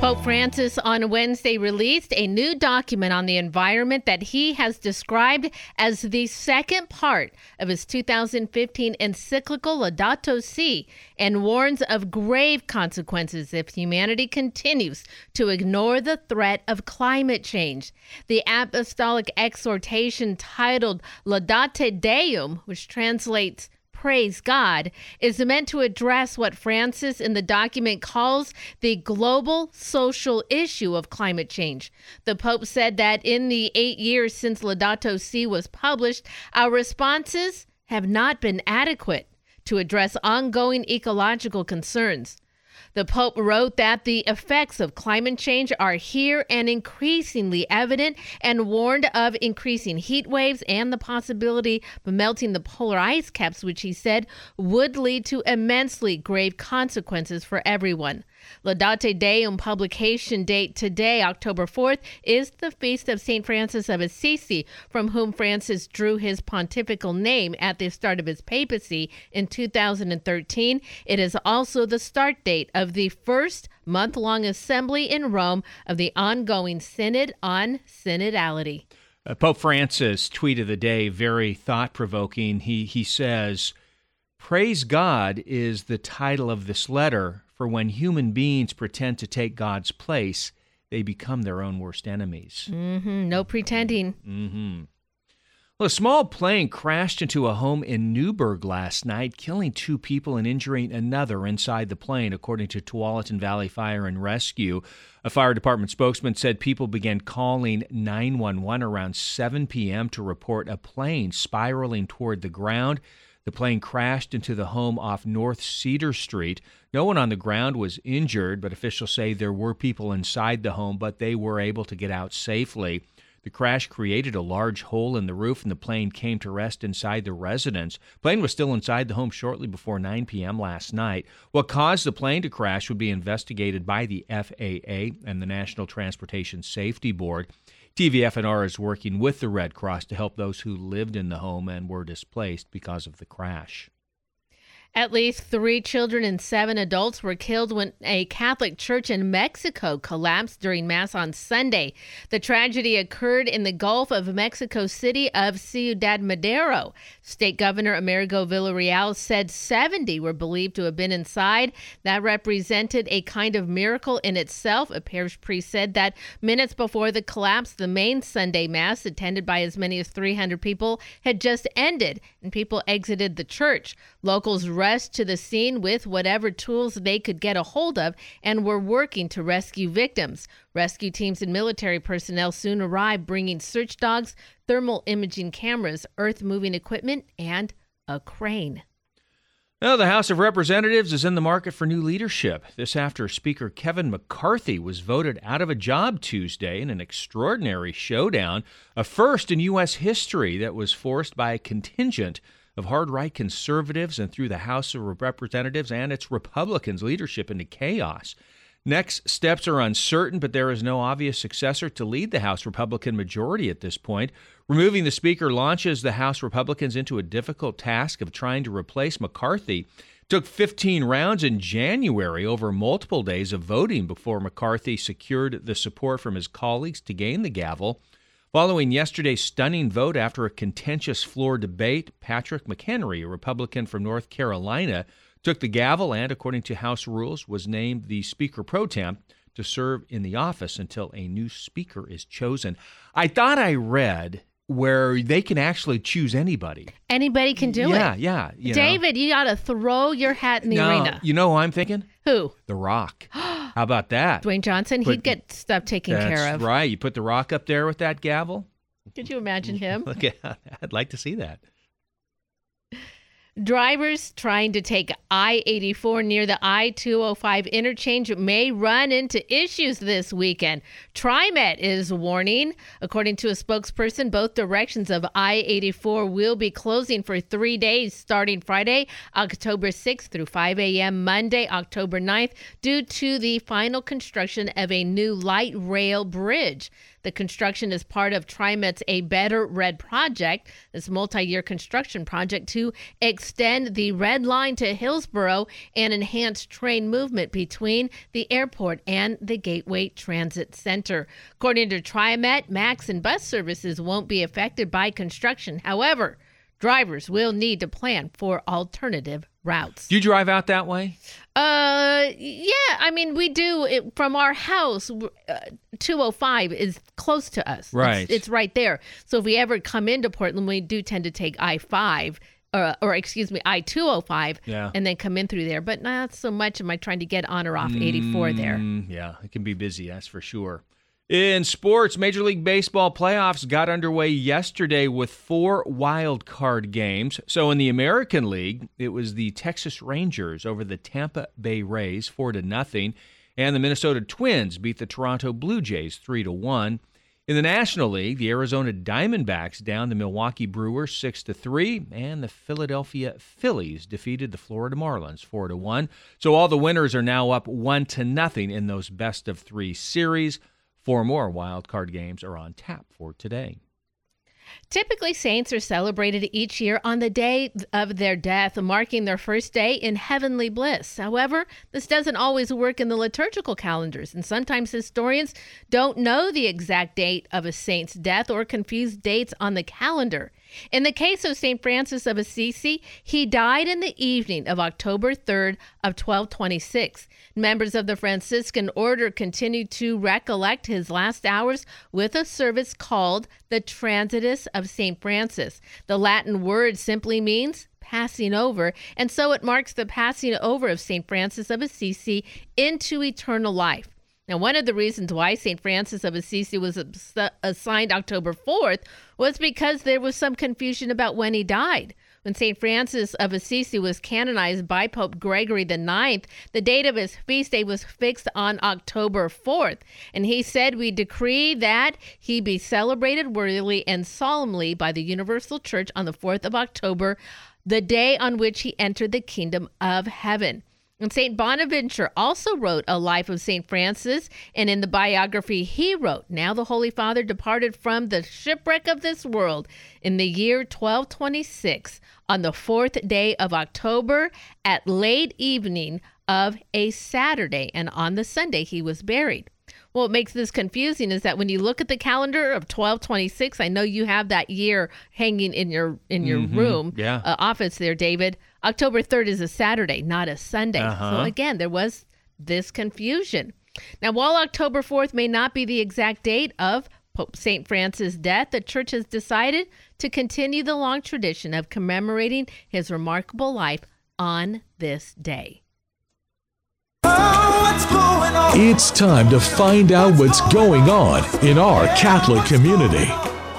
Pope Francis on Wednesday released a new document on the environment that he has described as the second part of his 2015 encyclical Laudato Si and warns of grave consequences if humanity continues to ignore the threat of climate change. The apostolic exhortation titled Laudate Deum, which translates Praise God, is meant to address what Francis in the document calls the global social issue of climate change. The Pope said that in the eight years since Laudato Si was published, our responses have not been adequate to address ongoing ecological concerns. The Pope wrote that the effects of climate change are here and increasingly evident and warned of increasing heat waves and the possibility of melting the polar ice caps, which he said would lead to immensely grave consequences for everyone. Laudate Deum publication date today, October 4th, is the feast of St. Francis of Assisi, from whom Francis drew his pontifical name at the start of his papacy in 2013. It is also the start date of the first month long assembly in Rome of the ongoing Synod on Synodality. Uh, Pope Francis tweet of the day, very thought provoking. He he says, "Praise God is the title of this letter. For when human beings pretend to take God's place, they become their own worst enemies." hmm No pretending. Mm-hmm. Well, a small plane crashed into a home in Newberg last night, killing two people and injuring another inside the plane, according to Tualatin Valley Fire and Rescue. A fire department spokesman said people began calling 911 around 7 p.m. to report a plane spiraling toward the ground. The plane crashed into the home off North Cedar Street. No one on the ground was injured, but officials say there were people inside the home, but they were able to get out safely. The crash created a large hole in the roof, and the plane came to rest inside the residence. Plane was still inside the home shortly before 9 p.m. last night. What caused the plane to crash would be investigated by the FAA and the National Transportation Safety Board. TVF&R is working with the Red Cross to help those who lived in the home and were displaced because of the crash. At least three children and seven adults were killed when a Catholic church in Mexico collapsed during Mass on Sunday. The tragedy occurred in the Gulf of Mexico City of Ciudad Madero. State Governor Américo Villarreal said 70 were believed to have been inside. That represented a kind of miracle in itself. A parish priest said that minutes before the collapse, the main Sunday Mass, attended by as many as 300 people, had just ended and people exited the church. Locals rushed to the scene with whatever tools they could get a hold of and were working to rescue victims. Rescue teams and military personnel soon arrived, bringing search dogs, thermal imaging cameras, earth moving equipment, and a crane. Now, the House of Representatives is in the market for new leadership. This after Speaker Kevin McCarthy was voted out of a job Tuesday in an extraordinary showdown, a first in U.S. history that was forced by a contingent of hard right conservatives and through the House of Representatives and its Republicans' leadership into chaos. Next steps are uncertain, but there is no obvious successor to lead the House Republican majority at this point. Removing the Speaker launches the House Republicans into a difficult task of trying to replace McCarthy. Took 15 rounds in January over multiple days of voting before McCarthy secured the support from his colleagues to gain the gavel. Following yesterday's stunning vote after a contentious floor debate, Patrick McHenry, a Republican from North Carolina, took the gavel and, according to House rules, was named the Speaker pro tem to serve in the office until a new Speaker is chosen. I thought I read where they can actually choose anybody. Anybody can do yeah, it. Yeah, yeah. David, you got to throw your hat in the no, arena. You know who I'm thinking? Who? The Rock. How about that? Dwayne Johnson. Put- He'd get stuff taken care of. right. You put The Rock up there with that gavel. Could you imagine him? Look at, I'd like to see that. Drivers trying to take I 84 near the I 205 interchange may run into issues this weekend. TriMet is warning. According to a spokesperson, both directions of I 84 will be closing for three days starting Friday, October 6th through 5 a.m., Monday, October 9th, due to the final construction of a new light rail bridge. The construction is part of TriMet's A Better Red project, this multi year construction project to extend the Red Line to Hillsboro and enhance train movement between the airport and the Gateway Transit Center. According to TriMet, MAX and bus services won't be affected by construction. However, drivers will need to plan for alternative routes. Do you drive out that way? Uh, yeah. I mean, we do it from our house. Uh, 205 is close to us. Right. It's, right there. So if we ever come into Portland, we do tend to take I 5. Or, or excuse me, I 205 Yeah. and then come in through there. But not so much am I trying to get on or off 84 there. Mm, yeah, it can be busy, that's for sure. In sports, Major League Baseball playoffs got underway yesterday with four wild card games. So in the American League, it was the Texas Rangers over the Tampa Bay Rays, four to nothing, and the Minnesota Twins beat the Toronto Blue Jays three to one. In the National League, the Arizona Diamondbacks down the Milwaukee Brewers six to three, and the Philadelphia Phillies defeated the Florida Marlins four to one. So all the winners are now up one to nothing in those best of three series. Four more wild card games are on tap for today. Typically, saints are celebrated each year on the day of their death, marking their first day in heavenly bliss. However, this doesn't always work in the liturgical calendars, and sometimes historians don't know the exact date of a saint's death or confuse dates on the calendar. In the case of St. Francis of Assisi, he died in the evening of October 3rd of 1226. Members of the Franciscan order continued to recollect his last hours with a service called the Transitus of St. Francis. The Latin word simply means passing over, and so it marks the passing over of St. Francis of Assisi into eternal life. Now, one of the reasons why St. Francis of Assisi was assigned October 4th was because there was some confusion about when he died. When St. Francis of Assisi was canonized by Pope Gregory IX, the date of his feast day was fixed on October 4th. And he said, We decree that he be celebrated worthily and solemnly by the Universal Church on the 4th of October, the day on which he entered the kingdom of heaven. And St. Bonaventure also wrote a life of St. Francis, and in the biography he wrote, Now the Holy Father departed from the shipwreck of this world in the year 1226 on the fourth day of October at late evening of a Saturday, and on the Sunday he was buried. What makes this confusing is that when you look at the calendar of 1226, I know you have that year hanging in your in your Mhm, room yeah. uh, office there, David. October 3rd is a Saturday, not a Sunday. Uh-huh. So again, there was this confusion. Now, while October 4th may not be the exact date of Pope St. Francis' death, the church has decided to continue the long tradition of commemorating his remarkable life on this day. It's time to find out what's going on in our Catholic community.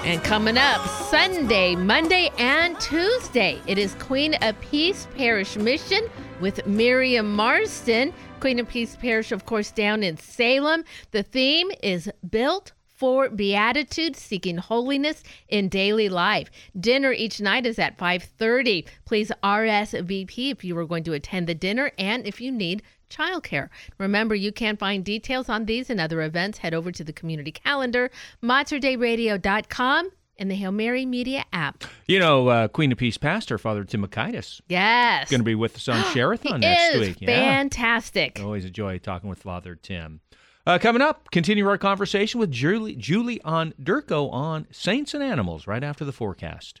And coming up Sunday, Monday, and Tuesday, it is Queen of Peace Parish Mission with Miriam Marston. Queen of Peace Parish, of course, down in Salem. The theme is built for beatitude seeking holiness in daily life dinner each night is at 5.30 please rsvp if you are going to attend the dinner and if you need childcare. Remember, you can find details on these and other events. Head over to the community calendar, materdeiradio.com, and the Hail Mary Media app. You know, uh, Queen of Peace pastor, Father Timokaitis, Yes. going to be with us on Share-a-thon next is week. fantastic. Always a joy talking with Father Tim. Uh, coming up, continue our conversation with Julie, Julie on Durko on Saints and Animals right after the forecast.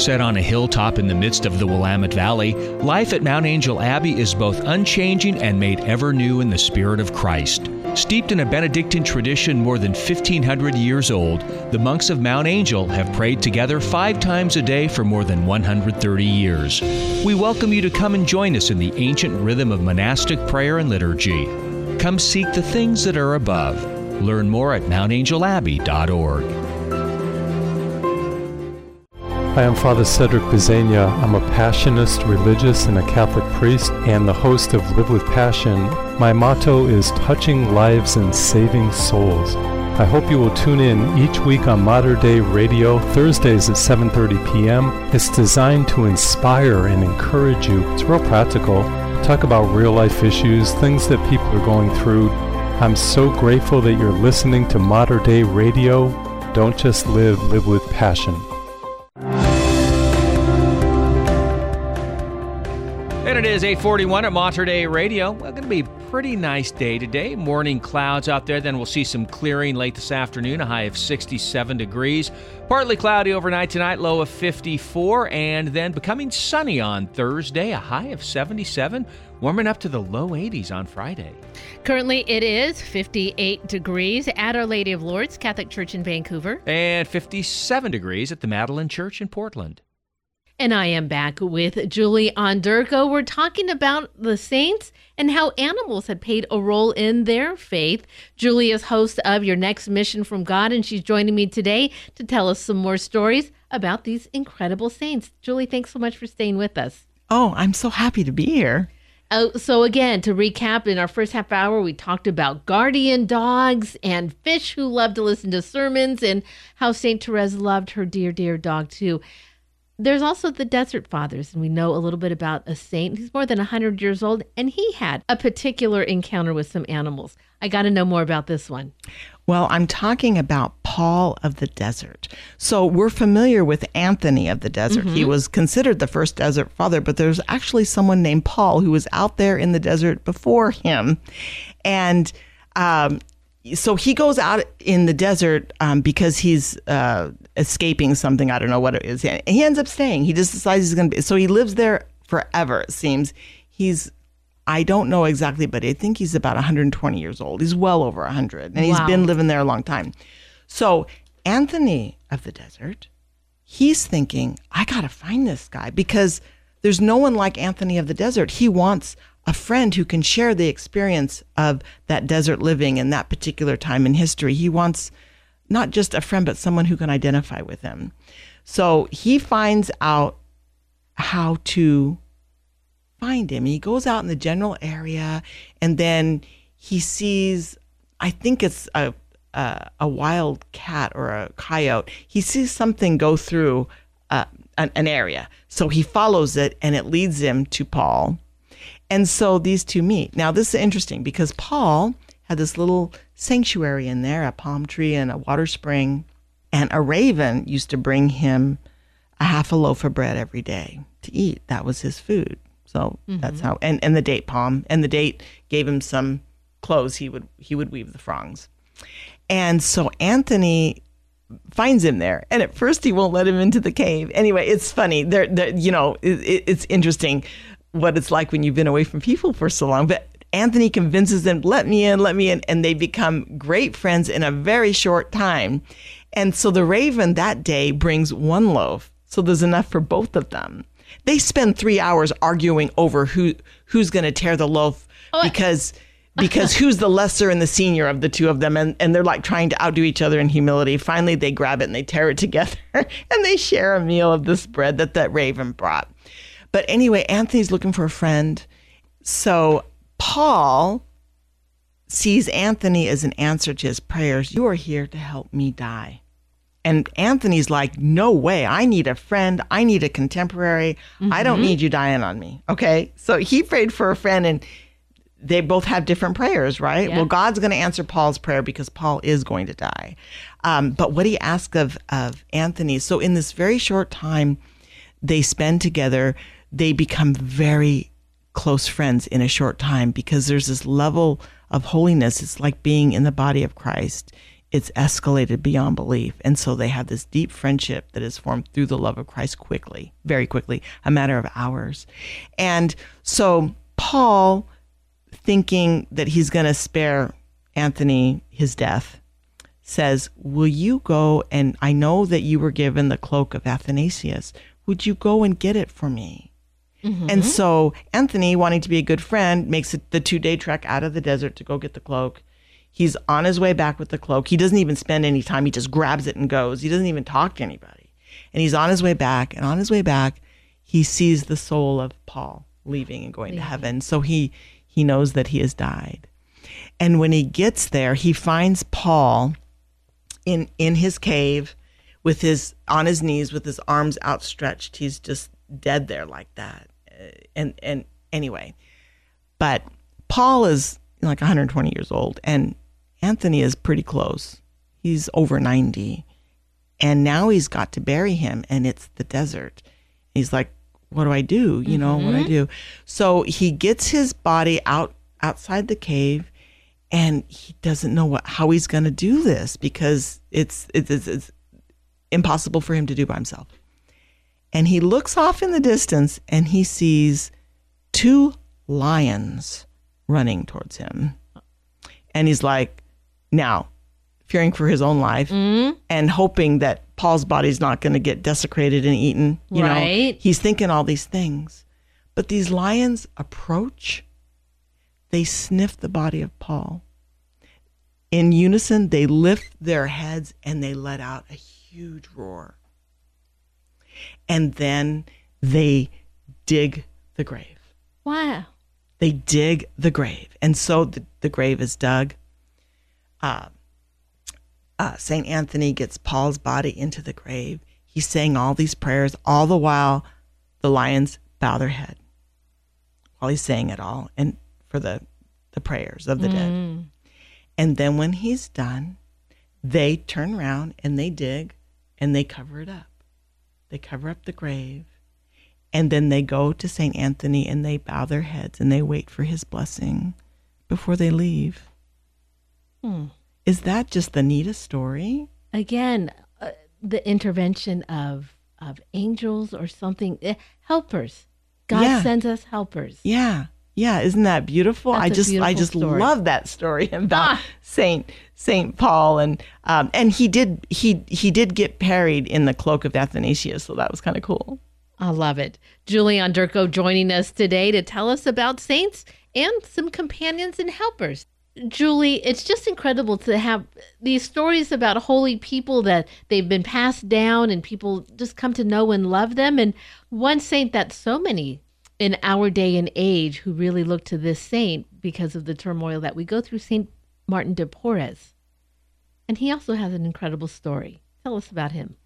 Set on a hilltop in the midst of the Willamette Valley, life at Mount Angel Abbey is both unchanging and made ever new in the Spirit of Christ. Steeped in a Benedictine tradition more than 1,500 years old, the monks of Mount Angel have prayed together five times a day for more than 130 years. We welcome you to come and join us in the ancient rhythm of monastic prayer and liturgy. Come seek the things that are above. Learn more at mountangelabbey.org. Hi, I'm Father Cedric Pisegna. I'm a Passionist religious and a Catholic priest and the host of Live with Passion. My motto is touching lives and saving souls. I hope you will tune in each week on Mater Dei Radio, Thursdays at 7:30 p.m. It's designed to inspire and encourage you. It's real practical. Talk about real life issues, things that people are going through. I'm so grateful that you're listening to Mater Dei Radio. Don't just live, live with passion. And it is 841 at Mater Dei Radio. Well, going to be a pretty nice day today. Morning clouds out there. Then we'll see some clearing late this afternoon, a high of 67 degrees. Partly cloudy overnight tonight, low of 54. And then becoming sunny on Thursday, a high of 77. Warming up to the low 80s on Friday. Currently, it is 58 degrees at Our Lady of Lourdes Catholic Church in Vancouver. And 57 degrees at the Madeleine Church in Portland. And I am back with Julie Onderko. We're talking about the saints and how animals have played a role in their faith. Julie is host of Your Next Mission from God, and she's joining me today to tell us some more stories about these incredible saints. Julie, thanks so much for staying with us. Oh, I'm so happy to be here. Uh, so again, to recap, in our first half hour, we talked about guardian dogs and fish who love to listen to sermons, and how Saint Therese loved her dear, dear dog too. There's also the Desert Fathers, and we know a little bit about a saint He's more than 100 years old, and he had a particular encounter with some animals. I got to know more about this one. Well, I'm talking about Paul of the Desert. So we're familiar with Anthony of the Desert. He Mhm. was considered the first desert father, but there's actually someone named Paul who was out there in the desert before him. And um, so he goes out in the desert um, because he's uh, escaping something. I don't know what it is. And he ends up staying. He just decides he's going to be. So he lives there forever, it seems. He's I don't know exactly, but I think he's about 120 years old. He's well over 100, and he's Wow. been living there a long time. So Anthony of the Desert, he's thinking, I got to find this guy because there's no one like Anthony of the Desert. He wants a friend who can share the experience of that desert living in that particular time in history. He wants not just a friend, but someone who can identify with him. So he finds out how to find him. He goes out in the general area and then he sees, I think it's a, a, a wild cat or a coyote. He sees something go through uh, an, an area. So he follows it and it leads him to Paul. And so these two meet. Now, this is interesting because Paul had this little sanctuary in there, a palm tree and a water spring. And a raven used to bring him a half a loaf of bread every day to eat. That was his food. So that's Mhm. how and, and the date palm. And the date gave him some clothes he would he would weave the frongs. And so Anthony finds him there. And at first he won't let him into the cave. Anyway, it's funny. There there you know, it, it- it's interesting what it's like when you've been away from people for so long. But Anthony convinces them, let me in, let me in. And they become great friends in a very short time. And so the raven that day brings one loaf. So there's enough for both of them. They spend three hours arguing over who who's going to tear the loaf oh, because because who's the lesser and the senior of the two of them and, and they're like trying to outdo each other in humility finally they grab it and they tear it together and they share a meal of this bread that that raven brought but anyway anthony's looking for a friend so paul sees anthony as an answer to his prayers you are here to help me die and anthony's like no way i need a friend i need a contemporary i don't Mhm. need you dying on me okay so he prayed for a friend and they both have different prayers, right? Yeah. Well, God's going to answer Paul's prayer because Paul is going to die. Um, but what he asked of of Anthony, so in this very short time they spend together, they become very close friends in a short time because there's this level of holiness. It's like being in the body of Christ. It's escalated beyond belief. And so they have this deep friendship that is formed through the love of Christ quickly, very quickly, a matter of hours. And so Paul thinking that he's going to spare Anthony his death, says, Will you go? And I know that you were given the cloak of Athanasius. Would you go and get it for me? Mm-hmm. And so Anthony, wanting to be a good friend, makes it the two day trek out of the desert to go get the cloak. He's on his way back with the cloak. He doesn't even spend any time. He just grabs it and goes. He doesn't even talk to anybody. And he's on his way back. And on his way back, he sees the soul of Paul leaving and going to heaven. So he he knows that he has died. And when he gets there, he finds Paul in in his cave with his on his knees with his arms outstretched. He's just dead there like that. And and anyway, but Paul is like 120 years old and Anthony is pretty close. He's over 90. And now he's got to bury him and it's the desert. He's like, what do I do? You know, what do I Mhm. do? So he gets his body out outside the cave and he doesn't know what how he's going to do this because it's, it's it's it's impossible for him to do by himself. And he looks off in the distance and he sees two lions running towards him. And he's like, now, fearing for his own life mm-hmm. and hoping that Paul's body's not going to get desecrated and eaten. You Right. know, he's thinking all these things. But these lions approach, they sniff the body of Paul. In unison, they lift their heads and they let out a huge roar. And then they dig the grave. Wow. They dig the grave. And so the, the grave is dug. Uh, uh, St. Anthony gets Paul's body into the grave. He's saying all these prayers, all the while the lions bow their head while he's saying it all and for the, the prayers of the dead. Mm. And then when he's done, they turn around and they dig and they cover it up. They cover up the grave. And then they go to St. Anthony and they bow their heads and they wait for his blessing before they leave. Hmm. Is that just the neatest story? Again, uh, the intervention of of angels or something, eh, helpers. God Yeah. sends us helpers. Yeah. Yeah, isn't that beautiful? That's I just I just story. love that story about Ah. Saint Saint Paul and um and he did he he did get parried in the cloak of Athanasius, so that was kind of cool. I love it. Julie Onderko joining us today to tell us about saints and some companions and helpers. Julie, it's just incredible to have these stories about holy people that they've been passed down and people just come to know and love them. And one saint that so many in our day and age who really look to this saint because of the turmoil that we go through, Saint Martin de Porres. And he also has an incredible story. Tell us about him.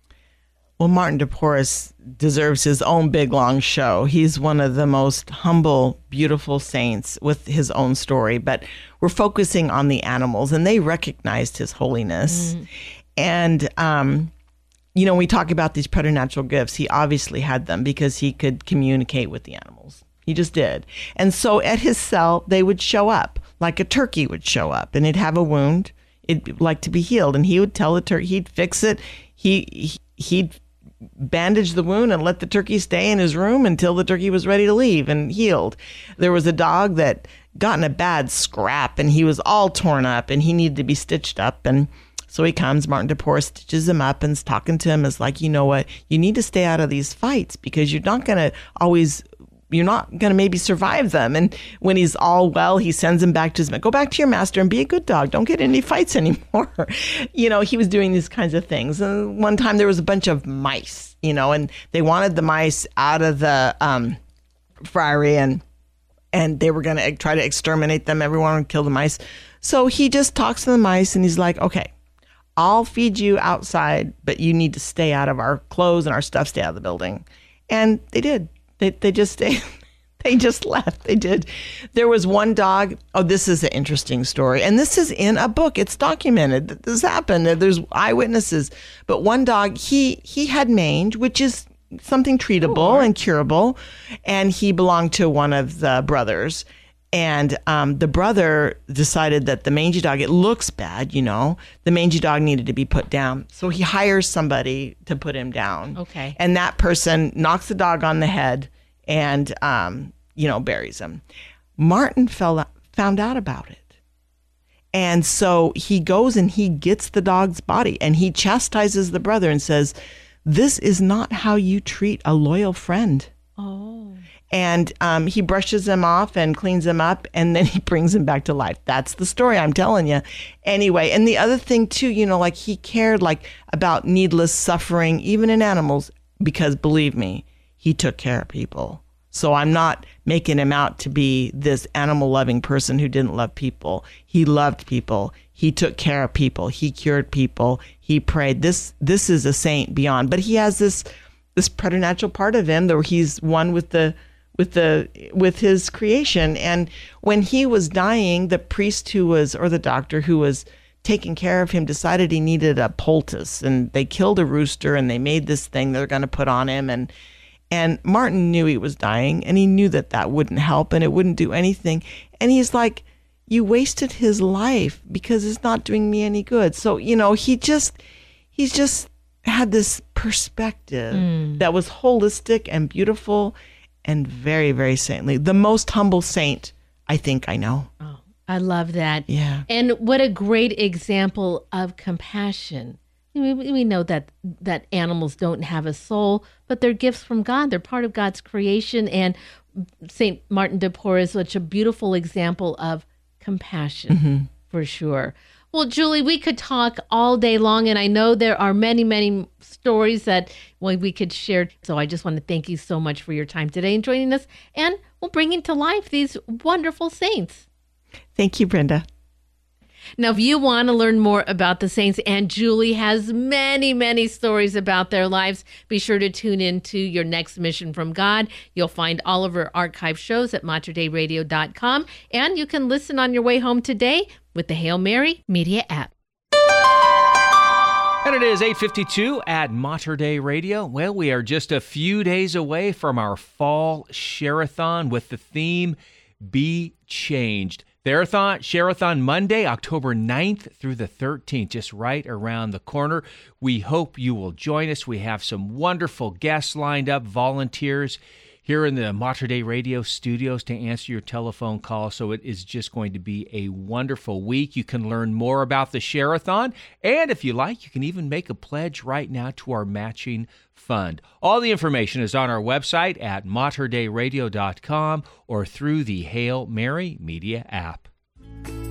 Well, Martin de Porres deserves his own big long show. He's one of the most humble, beautiful saints with his own story, but we're focusing on the animals and they recognized his holiness. And um you know, we talk about these preternatural gifts. He obviously had them because he could communicate with the animals. He just did. And so at his cell, they would show up, like a turkey would show up, and it'd have a wound. It'd like to be healed, and he would tell the turkey he'd fix it. He he- he'd bandage the wound and let the turkey stay in his room until the turkey was ready to leave and healed. There was a dog that got in a bad scrap, and he was all torn up, and he needed to be stitched up, and so he comes, Martin de Porres stitches him up and is talking to him. Is like, you know what? You need to stay out of these fights because you're not going to always, you're not going to maybe survive them. And when he's all well, he sends him back to his, go back to your master and be a good dog. Don't get any fights anymore. you know, he was doing these kinds of things. And one time there was a bunch of mice, you know, and they wanted the mice out of the um, friary and and they were going to try to exterminate them. Everyone would kill the mice. So he just talks to the mice and he's like, okay, I'll feed you outside, but you need to stay out of our clothes and our stuff, stay out of the building. And they did. They, they just stayed. They just left. They did. There was one dog. Oh, this is an interesting story. And this is in a book. It's documented that this happened. There's eyewitnesses. But one dog, he he had mange, which is something treatable and curable. And he belonged to one of the brothers. And um, the brother decided that the mangy dog, it looks bad, you know, the mangy dog needed to be put down. So he hires somebody to put him down. Okay. And that person knocks the dog on the head and, um, you know, buries him. Martin fell, found out about it. And so he goes and he gets the dog's body and he chastises the brother and says, This is not how you treat a loyal friend. Oh. And um, he brushes them off and cleans them up and then he brings them back to life. That's the story i'm telling you anyway and the other thing too you know like he cared like about needless suffering even in animals because believe me he took care of people. So i'm not making him out to be this animal loving person who didn't love people. He loved people. He took care of people. He cured people. He prayed. This this is a saint beyond. But he has this this preternatural part of him that he's one with the with the with his creation. And when he was dying the priest who was or the doctor who was taking care of him decided he needed a poultice. And they killed a rooster and they made this thing they're going to put on him. And and Martin knew he was dying and he knew that that wouldn't help and it wouldn't do anything. And he's like you wasted his life because it's not doing me any good. So you know he just he's just had this perspective Mm. that was holistic and beautiful and very very saintly the most humble saint i think i know Oh, I love that. Yeah. And what a great example of compassion. We, we know that that animals don't have a soul, but they're gifts from God. They're part of God's creation. And Saint Martin de Porres is such a beautiful example of compassion, Mhm. for sure. Well, Julie, we could talk all day long, and I know there are many, many stories that well, we could share. So I just want to thank you so much for your time today and joining us, and we'll bringing to life these wonderful saints. thank you brenda Now, if you want to learn more about the Saints, and Julie has many, many stories about their lives, be sure to tune in to your next mission from God. You'll find all of our archive shows at materdeiradio.com, and you can listen on your way home today with the Hail Mary Media app. And it is 8:52 at Mater Dei Radio. Well, we are just a few days away from our fall share-a-thon with the theme Be Changed. Therathon, Share-a-thon Monday, October 9th through the 13th, just right around the corner. We hope you will join us. We have some wonderful guests lined up, volunteers here in the Mater Dei Radio studios to answer your telephone call. So it is just going to be a wonderful week. You can learn more about the Share-a-thon, and if you like, you can even make a pledge right now to our matching fund. All the information is on our website at materdeiradio.com or through the Hail Mary Media app.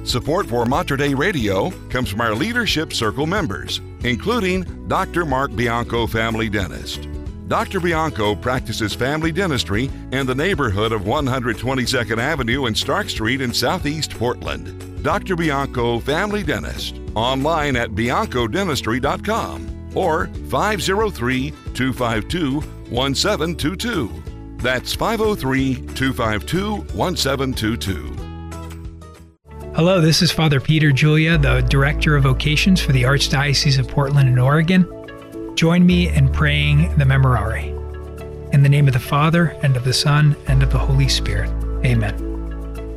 Support for Mater Dei Radio comes from our Leadership Circle members, including Dr. Mark Bianco, family dentist. Dr. Bianco practices family dentistry in the neighborhood of 122nd Avenue and Stark Street in Southeast Portland. Dr. Bianco, family dentist, online at biancodentistry.com or 503 252 1722. That's 503 252 1722. Hello, this is Father Peter Julia, the Director of Vocations for the Archdiocese of Portland and Oregon. Join me in praying the Memorare. In the name of the Father, and of the Son, and of the Holy Spirit. Amen.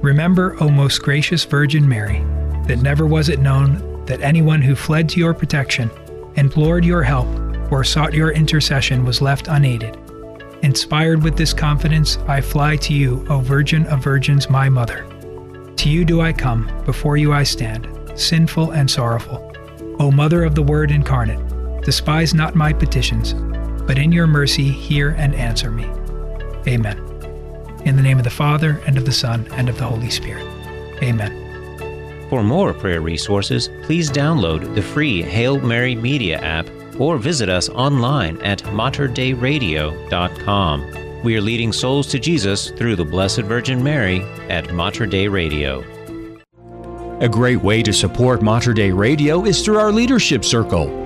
Remember, O most gracious Virgin Mary, that never was it known that anyone who fled to your protection, implored your help, or sought your intercession was left unaided. Inspired with this confidence, I fly to you, O Virgin of Virgins, my Mother. To you do I come, before you I stand, sinful and sorrowful. O Mother of the Word incarnate, despise not my petitions, but in your mercy hear and answer me. Amen. In the name of the Father, and of the Son, and of the Holy Spirit. Amen. For more prayer resources, please download the free Hail Mary Media app or visit us online at materdeiradio.com. We are leading souls to Jesus through the Blessed Virgin Mary at Mater Dei Radio. A great way to support Mater Dei Radio is through our Leadership Circle.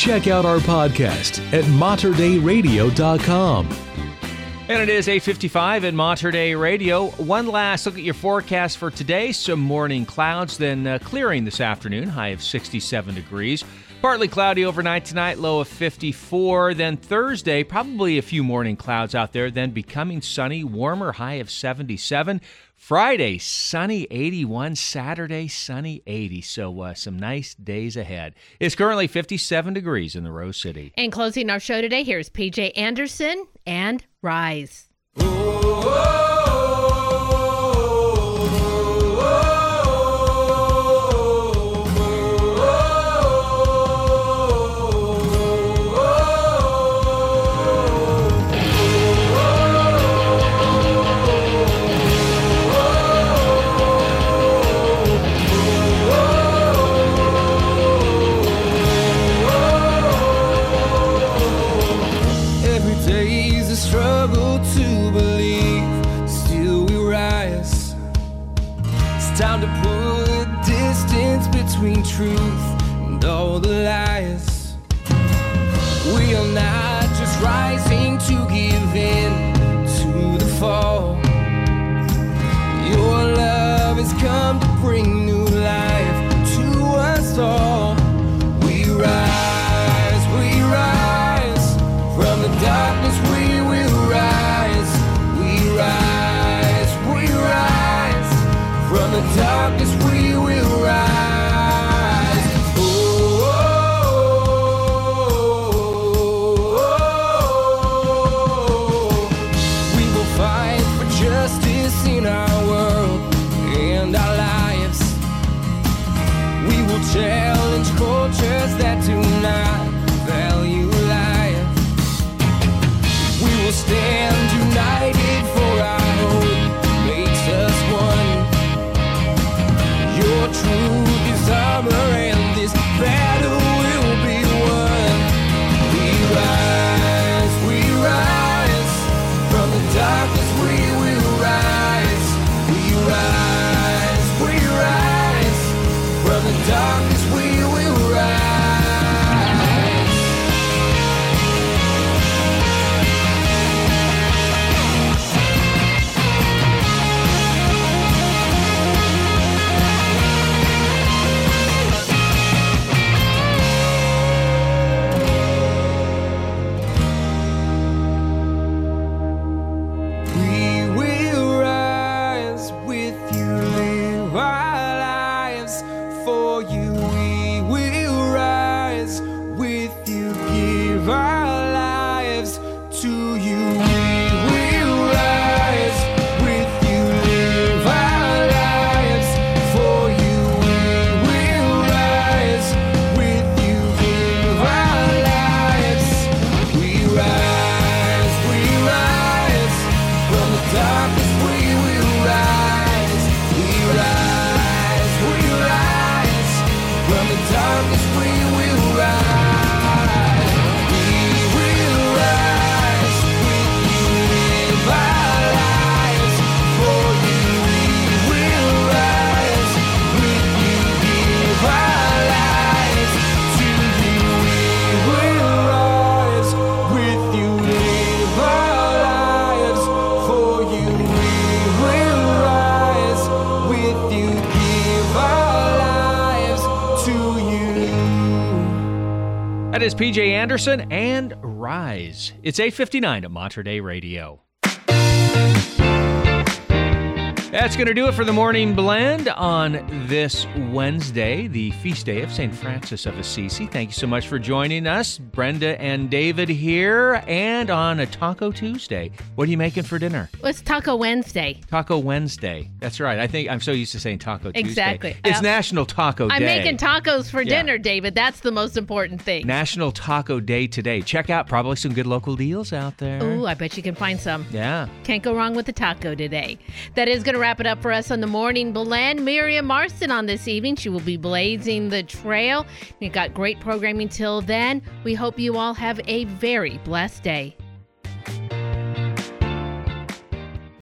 Check out our podcast at materdeiradio.com. And it is 8:55 at Mater Dei Radio. One last look at your forecast for today. Some morning clouds, then uh, clearing this afternoon. High of 67 degrees. Partly cloudy overnight tonight, low of 54. Then Thursday, probably a few morning clouds out there, then becoming sunny, warmer, high of 77. Friday, sunny 81. Saturday, sunny 80. So uh, some nice days ahead. It's currently 57 degrees in the Rose City. And closing our show today, here's PJ Anderson and Rise. Every time to put the distance between truth and all the lies. We are not just rising to give in to the fall. Your love has come to bring new life to us all. PJ Anderson and Rise. It's 859 at Mater Dei Radio. That's going to do it for the morning blend on this Wednesday, the feast day of St. Francis of Assisi. Thank you so much for joining us. Brenda and David here, and on a Taco Tuesday. What are you making for dinner? It's Taco Wednesday. Taco Wednesday. That's right. I think I'm so used to saying Taco Tuesday. Exactly. It's Uh, National Taco Day. I'm making tacos for Yeah. dinner, David. That's the most important thing. National Taco Day today. Check out probably some good local deals out there. Ooh, I bet you can find some. Yeah. Can't go wrong with the taco today. That is going to wrap it up for us on the morning blend. Miriam Marston on this evening. She will be blazing the trail. We've got great programming till then. We hope you all have a very blessed day.